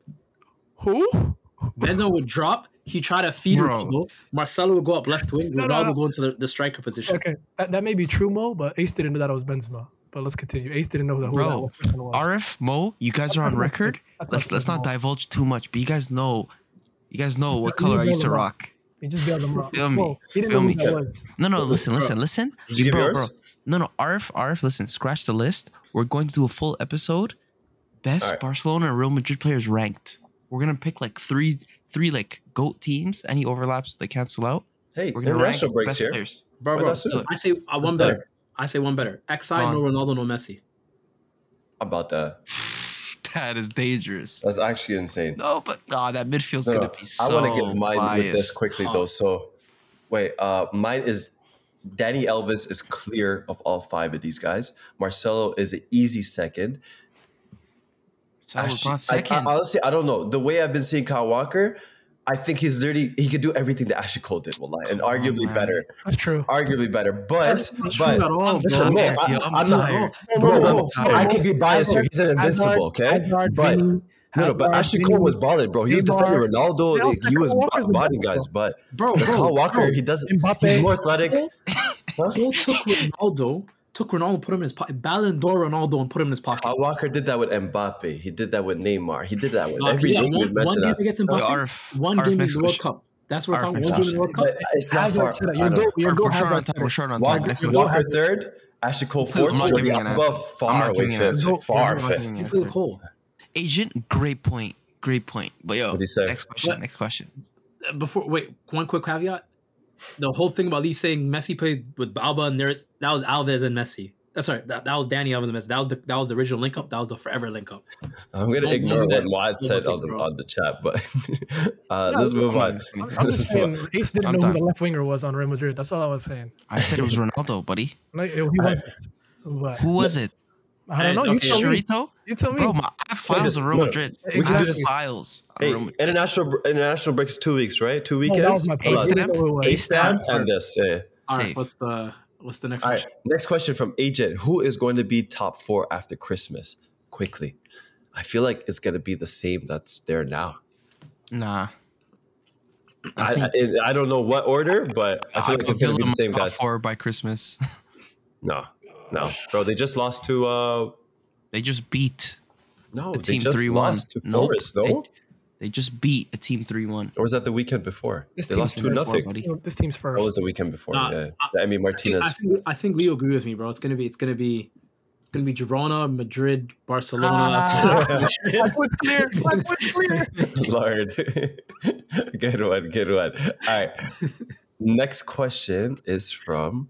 Who? Benzema would drop. He tried to feed Bro. Ronaldo. Marcelo would go up left wing. No, Ronaldo no, no. would go into the, the striker position. Okay, that, that may be true, Mo, but Ace didn't know that it was Benzema. But let's continue. Ace didn't know that who Bro, that person was. RF Mo, you guys are on record. Let's not let's not divulge too much, but you guys know, you guys know what color I just used to bailed him out. rock. He just bailed him out. Feel me. Mo, he didn't Feel know me. that was. No, no, listen, listen, listen. Did you give bro, yours? bro. No, no, RF, RF, listen, scratch the list. We're going to do a full episode. Best Alright. Barcelona and Real Madrid players ranked. We're gonna pick like three, three like goat teams. Any overlaps they cancel out. Hey, We're gonna international breaks best here. players. Bro, Why bro. I say one Let's better. I say one better. XI, Go no Ronaldo, no Messi. How About that. That is dangerous. That's actually insane. No, but oh, that midfield's No, no, gonna be so. I want to give mine with this quickly Oh, though. So, wait, uh, mine is Danny Alves is clear of all five of these guys. Marcelo is the easy second. So I was Actually, not I- I, honestly, I don't know. The way I've been seeing Kyle Walker, I think he's literally he could do everything that Ashley Cole did, Wallahi, and Come on, arguably man. better. That's true. Arguably better. But That's not true but at all, I'm listen, bro. I, I'm I'm not- tired. bro, I could be biased here. He's an invincible, okay? But Vini, no, no, but Hazard, Ashley Cole was balling, bro. He was defending Ronaldo. Like, he was Walker's bo- bodying invincible. guys, but Bro, the bro, Kyle Walker, he doesn't. Mbappe. He's more athletic. Cole took Ronaldo, took Ronaldo, put him in his pocket. Ballon d'Or Ronaldo and put him in his pocket. Kyle Walker did that with Mbappe. He did that with Neymar. He did that with Uh, every yeah, name you one, one game that. against Yo, Mbappe, Arf, one Arf, game in the World. Cup. That's what we're talking. next One game in the World Cup. It's not far. said that. I You're go, you're go we're short on time. We're short on time. Walker, Next Walker- question. Walker third, Ashley Cole I'm fourth, not Jordi giving you an Alba. I'm far not away giving you fifth. Far fifth. you an Give. Cole. Agent, great point. Great point. But yo, What'd he say? next question. Next question. Uh, Before wait, one quick caveat. The whole thing about Lee saying Messi played with Alba and there that was Alves and Messi. That's right. That, that was Danny Alves and Messi. That was the that was the original link up. That was the forever link up. I'm gonna Don't- ignore don't do what that. Wad said on the bro. on the chat, but uh, No, let's move I'm on. I'm I'm just Let's on. saying, Ace didn't I'm know who the left winger was on Real Madrid. That's all I was saying. I said it was Ronaldo, buddy. Like, he wasn't. But Who was it? I don't know. You Okay, tell me. You tell me. Bro, my, I have files this. on Real No, Madrid. we I have files Hey, Real Madrid. international international breaks two weeks, right? Two No, weekends. that was my point. Ace You them? didn't know who it was. Ace them and this. Yeah. All right, what's the what's the next All right. question? Next question from Agent: Who is going to be top four after Christmas? Quickly, I feel like it's going to be the same that's there now. Nah. I I, think I, I don't know what order, but I feel like it's going to be the Villa same top guys. four by Christmas. No, no, bro. They just lost to. uh they just beat No, a they team just 3 1. lost to Forest. No, They, they just beat a team 3 1. or was that the weekend before? This they team's lost two first, nothing. buddy. This team's That first. was the weekend before. Nah, yeah, I- the Emi Martinez. I think I think Leo agree with me, bro. It's gonna be it's gonna be it's gonna be Girona, Madrid, Barcelona. Ah. My foot's clear. My foot's clear. Lord. good one, good one. All right. Next question is from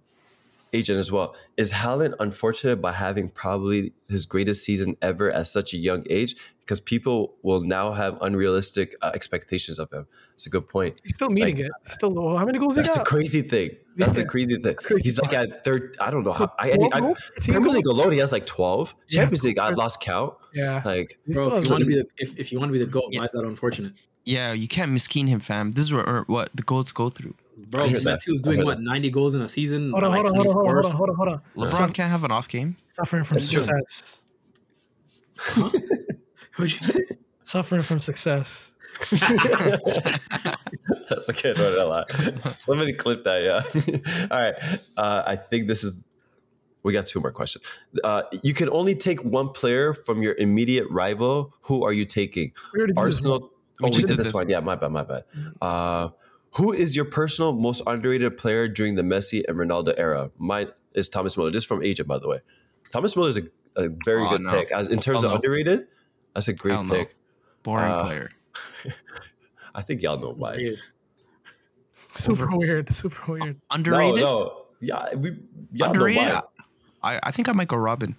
Agent as well. Is Haaland unfortunate by having probably his greatest season ever at such a young age? Because people will now have unrealistic uh, expectations of him. It's a good point. He's still meeting it. He's still. oh, How many goals he That's the crazy thing. That's the crazy thing. Crazy He's like at third. I don't know how. I, I, Twelve I, goals? Fifteen Premier? League alone, he has like twelve. Yeah, Champions League, I lost count. Yeah. Like bro, if has you want to be the if, if you want to be the goat, Yeah. why is that unfortunate? Yeah, you can't miskeen him, fam. This is what, or what the goats go through. Bro, I Messi that. was doing what ninety goals in a season. Hold on, like hold on, hold on, hold on, hold on, hold on, hold on. LeBron can't have an off game. Suffering from That's true. success. What'd you say? Suffering from success. That's a good one. a lot. Somebody clip that, yeah. All right. Uh, I think this is. We got two more questions. Uh, you can only take one player from your immediate rival. Who are you taking? We already did this Arsenal. one. Oh, we just did did this this. one. Yeah, my bad, my bad. Uh, who is your personal most underrated player during the Messi and Ronaldo era? Mine is Thomas Muller. This is from Agent, by the way. Thomas Muller is a, a very Oh, good no. pick. As in terms Hell of no. underrated, that's a great Hell no. pick. Boring Uh, player. I think y'all know mine. Weird. Super weird. Super weird. Underrated. No, no. Yeah, we y'all Underrated. know mine. I, I think I might go Robin.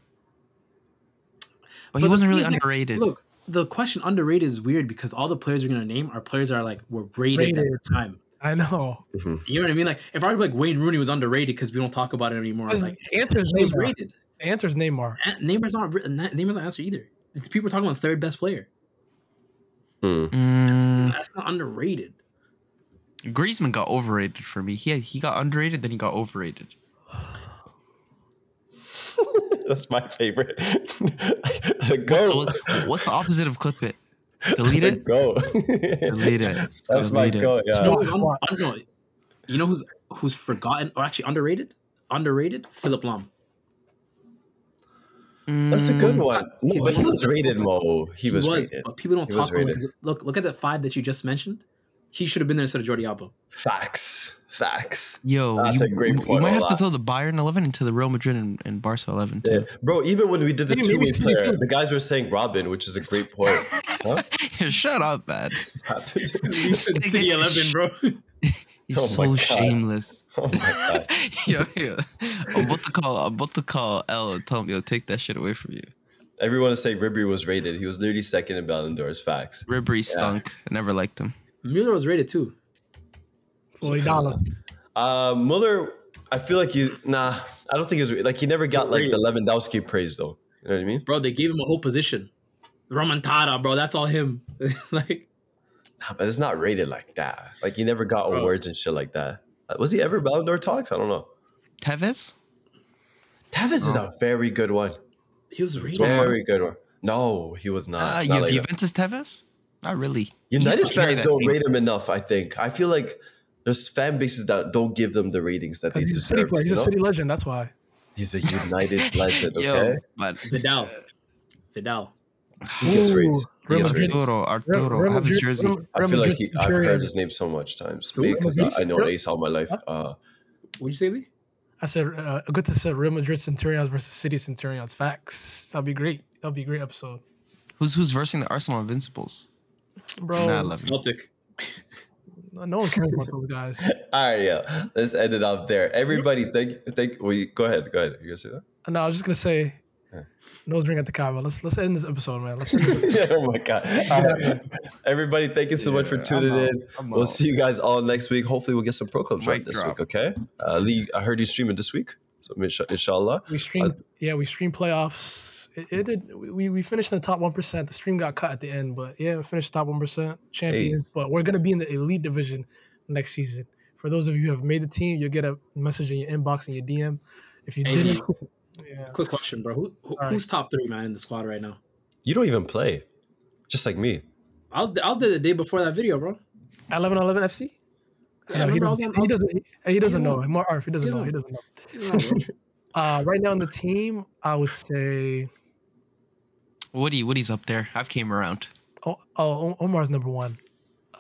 But, he wasn't really is, like, underrated. Look, the question underrated is weird because all the players we're gonna name are players that are like were rated, at Rated. the time. I know. You know what I mean? Like if I were like Wayne Rooney was underrated because we don't talk about it anymore. I was like, the answer is he was Neymar. rated. The answer is Neymar. And Neymar's not written- Neymar's not answer either. It's people talking about third best player. Hmm. Mm, That's not underrated. Griezmann got overrated for me. He he got underrated, then he got overrated. That's my favorite. the So go. what's, what's the opposite of clip it? Delete it. go. Delete it. That's my Delete it. go. You know who's un- Squad. un- no, you know who's who's forgotten or actually underrated? Underrated? Philipp Lahm. That's a good Mm, one. No, but he was rated, Mo. He, was, rated. but people don't He talk about rated. it. Look, look at the five that you just mentioned. He should have been there instead of Jordi Alba. Facts. Facts. Yo, That's you, a great you point, might have to throw the Bayern eleven into the Real Madrid and, and Barca eleven Yeah. too. Bro, even when we did the Maybe- two way maybe player, the guys were saying Robin, which is a great point. Huh? Shut up, man. What's happening? City eleven, bro. He's Oh so God. shameless. oh my god. yo, yo. I'm about to call. I'm about to call L and tell him, yo, take that shit away from you. Everyone is saying Ribery was rated. He was literally second in Ballon d'Or's facts. Ribery stunk. I never liked him. Mueller was rated too. Forty dollars. Uh, Muller, I feel like you. Nah, I don't think he was like he never got like the Lewandowski praise though. You know what I mean? Bro, they gave him a whole position. Remontada, bro. That's all him. It's like Nah, but it's not rated like that. Like he never got Bro. awards and shit like that. Uh, Was he ever Ballon d'Or talks? I don't know. Tevez? Tevez is a very good one. he was rated. Very good one. No, he was not. Uh, Not you like that. Juventus Tevez? Not really. He United used to carry fans don't rate him enough. I think. I feel like there's fan bases that don't give them the ratings that they He's a city player. He's you a know? city legend. That's why. He's a United legend. Okay, Yo, but Vidal. Vidal. he gets Ooh, rates. He gets Madrid. rates. Arturo, Arturo, Real I have his jersey. Real- I feel like he, I've heard his name so much times because Madrid I know Centurion? Ace all my life. Uh, What'd you say, Lee? I said, uh, good to say Real Madrid Centurions versus City Centurions. Facts. That'd be great. That'd be a great episode, Who's who's versing the Arsenal Invincibles? bro. Nah, I love you. Celtic. no one cares about those guys. all right, yeah. Let's end it off there. Everybody, thank, thank. Well, go ahead, go ahead. You gonna say that? No, I was just gonna say, Yeah. nose ring at the Kaaba. Let's let's end this episode, man. Let's end oh my god! All right. Everybody, thank you so much for tuning I'm out. in. I'm We'll out. see you guys all next week. Hopefully, we'll get some pro clubs right this drop. week. Okay, uh, Lee, I heard you streaming this week, so inshallah. We streamed, yeah, we stream playoffs. It, it did. We we finished in the top one percent. The stream got cut at the end, but yeah, we finished top one percent champions. But we're gonna be in the elite division next season. For those of you who have made the team, you'll get a message in your inbox and your DM. If you Hey, didn't, yeah, Quick question, bro. Who, who All right. who's top three man in the squad right now? You don't even play, just like me. I was I was there the day before that video, bro. 11 11 FC. Yeah, I No, he, remember I was doesn't, he doesn't. He, he doesn't doesn't know. More Arf. He doesn't know. He doesn't- doesn't know. Uh, right now on the team, I would say. Woody, Woody's up there. I've came around. Oh, oh Omar's number one.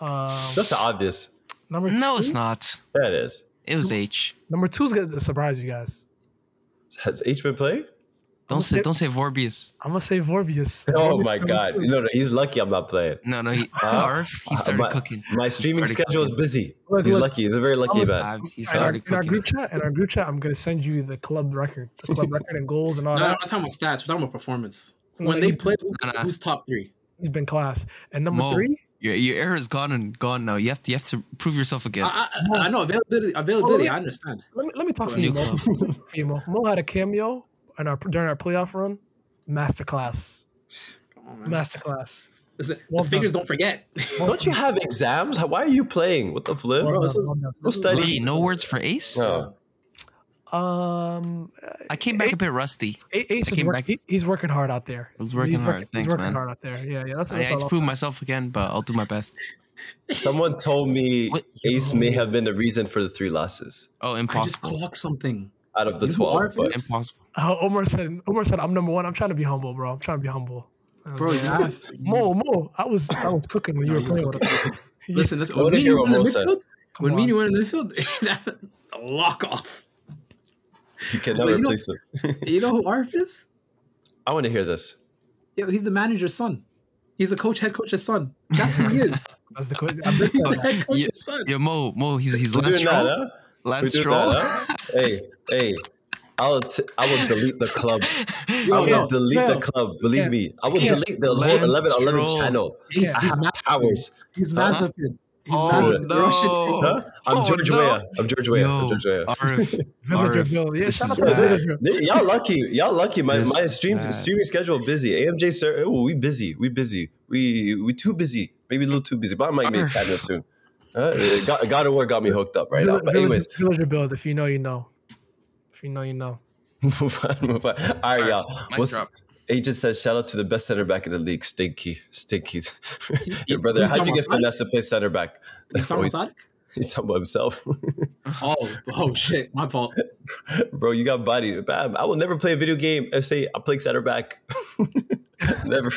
Um, That's obvious. number two. No, it's not. Yeah, it is. It was H. Number two is gonna surprise you guys. Has H been playing? Don't say say- don't say Vorbius. I'm gonna say Vorbius. Oh Vorbius my number god! No, no, he's lucky I'm not playing. No, no, he Huh? Arf, he started my, cooking. My streaming started schedule is busy. Look, he's look. lucky. He's a very lucky I'm man. Uh, he In our, started in our group chat, in our group chat, I'm gonna send you the club record, the club record and goals and all No, I'm not talking about stats. We're talking about performance. No, When they he's- play, who- Nah, nah. who's top three? He's been class. And number Mo, three, Your your era is gone and gone now. You have to you have to prove yourself again. I, I, I know availability. Availability. Oh, I understand. let me let me talk to you, Mo. you, Mo. Mo had a cameo in our during our playoff run. Masterclass. Come man. Masterclass. Listen, Well the fingers don't forget. Don't you have exams? Why are you playing? What the flip? Well Bro, this done, was- well done. Go study. Wait, no words for Ace? No. Um, I came back a bit rusty. A- Ace is came work, back- he, he's working hard out there. I was working he's hard. Working, Thanks, he's working man. hard out there. Yeah, yeah. That's, I, that's I all. prove myself again, but I'll do my best. Someone told me What? Ace may have been the reason for the three losses Oh, impossible! I just impossible. clocked something. out of the You 12. But Impossible. Uh, Omar said. Omar said, "I'm number one. I'm trying to be humble, bro. I'm trying to be humble." I was Bro, like, you "Ah, Mo, Mo, I was, I was cooking when you No, were you playing were with him. Listen, listen. I When me and you what went in the said. midfield, Come when me and you went in the midfield, lock off. you cannot Wait, you know- him. You know who Arf is? I want to hear this. Yo, he's the manager's son. He's a coach, head coach's son. That's who he is. That's the. que- I'm just- He's the head Yeah. coach's son. Yo, Mo, Mo, he's he's We're Lance doing that, huh? Lance Stroll. that, huh? hey, hey. I'll t- I will delete the club. I will yo, delete yo. the club. Believe Yeah. me, I will Yeah. delete the whole 11 11 channel. He's, Yeah. he's, I Ma- have powers. he's Huh? Mazepin. He's Oh, Mazepin. no. Russian. Huh? I'm Oh, George no. Weah. I'm George Weah. I'm George Weah. Arif, Villager Arif, Bill. This is out to bad. Villager. They- Y'all lucky. Y'all lucky. My This my is stream bad. streaming schedule busy. AMJ sir, oh, we busy. We busy. We we too busy. Maybe a little too busy. But I might make Arf. that soon. Uh, God, God of War got me hooked up right now. Villager- But anyways, Villager Build. If you know, you know. If you know, you know. move on, move on. All right, y'all. Mic What's- drop. Agent says, shout out to the best center back in the league, Stinky. Stinky. He's- brother, he's how'd you get Samosatic? finesse to play center back? He's Oh, he's, he's talking about himself. Oh, oh shit, my fault. Bro, you got body. Bam. I will never play a video game and say I play center back. never.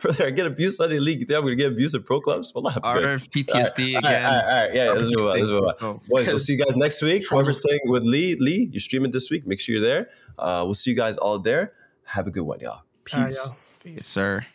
brother, I get abused on the league. You think I'm going to get abused in pro clubs? Well, not Arif PTSD All right, again. all right, all right. Yeah, let's move on. Let's move on. Let's. Boys, we'll see you guys next week. Whoever's playing with Lee, Lee, you're streaming this week. Make sure you're there. Uh, we'll see you guys all there. Have a good one, y'all. All right, Peace. y'all. Peace. Yes, sir.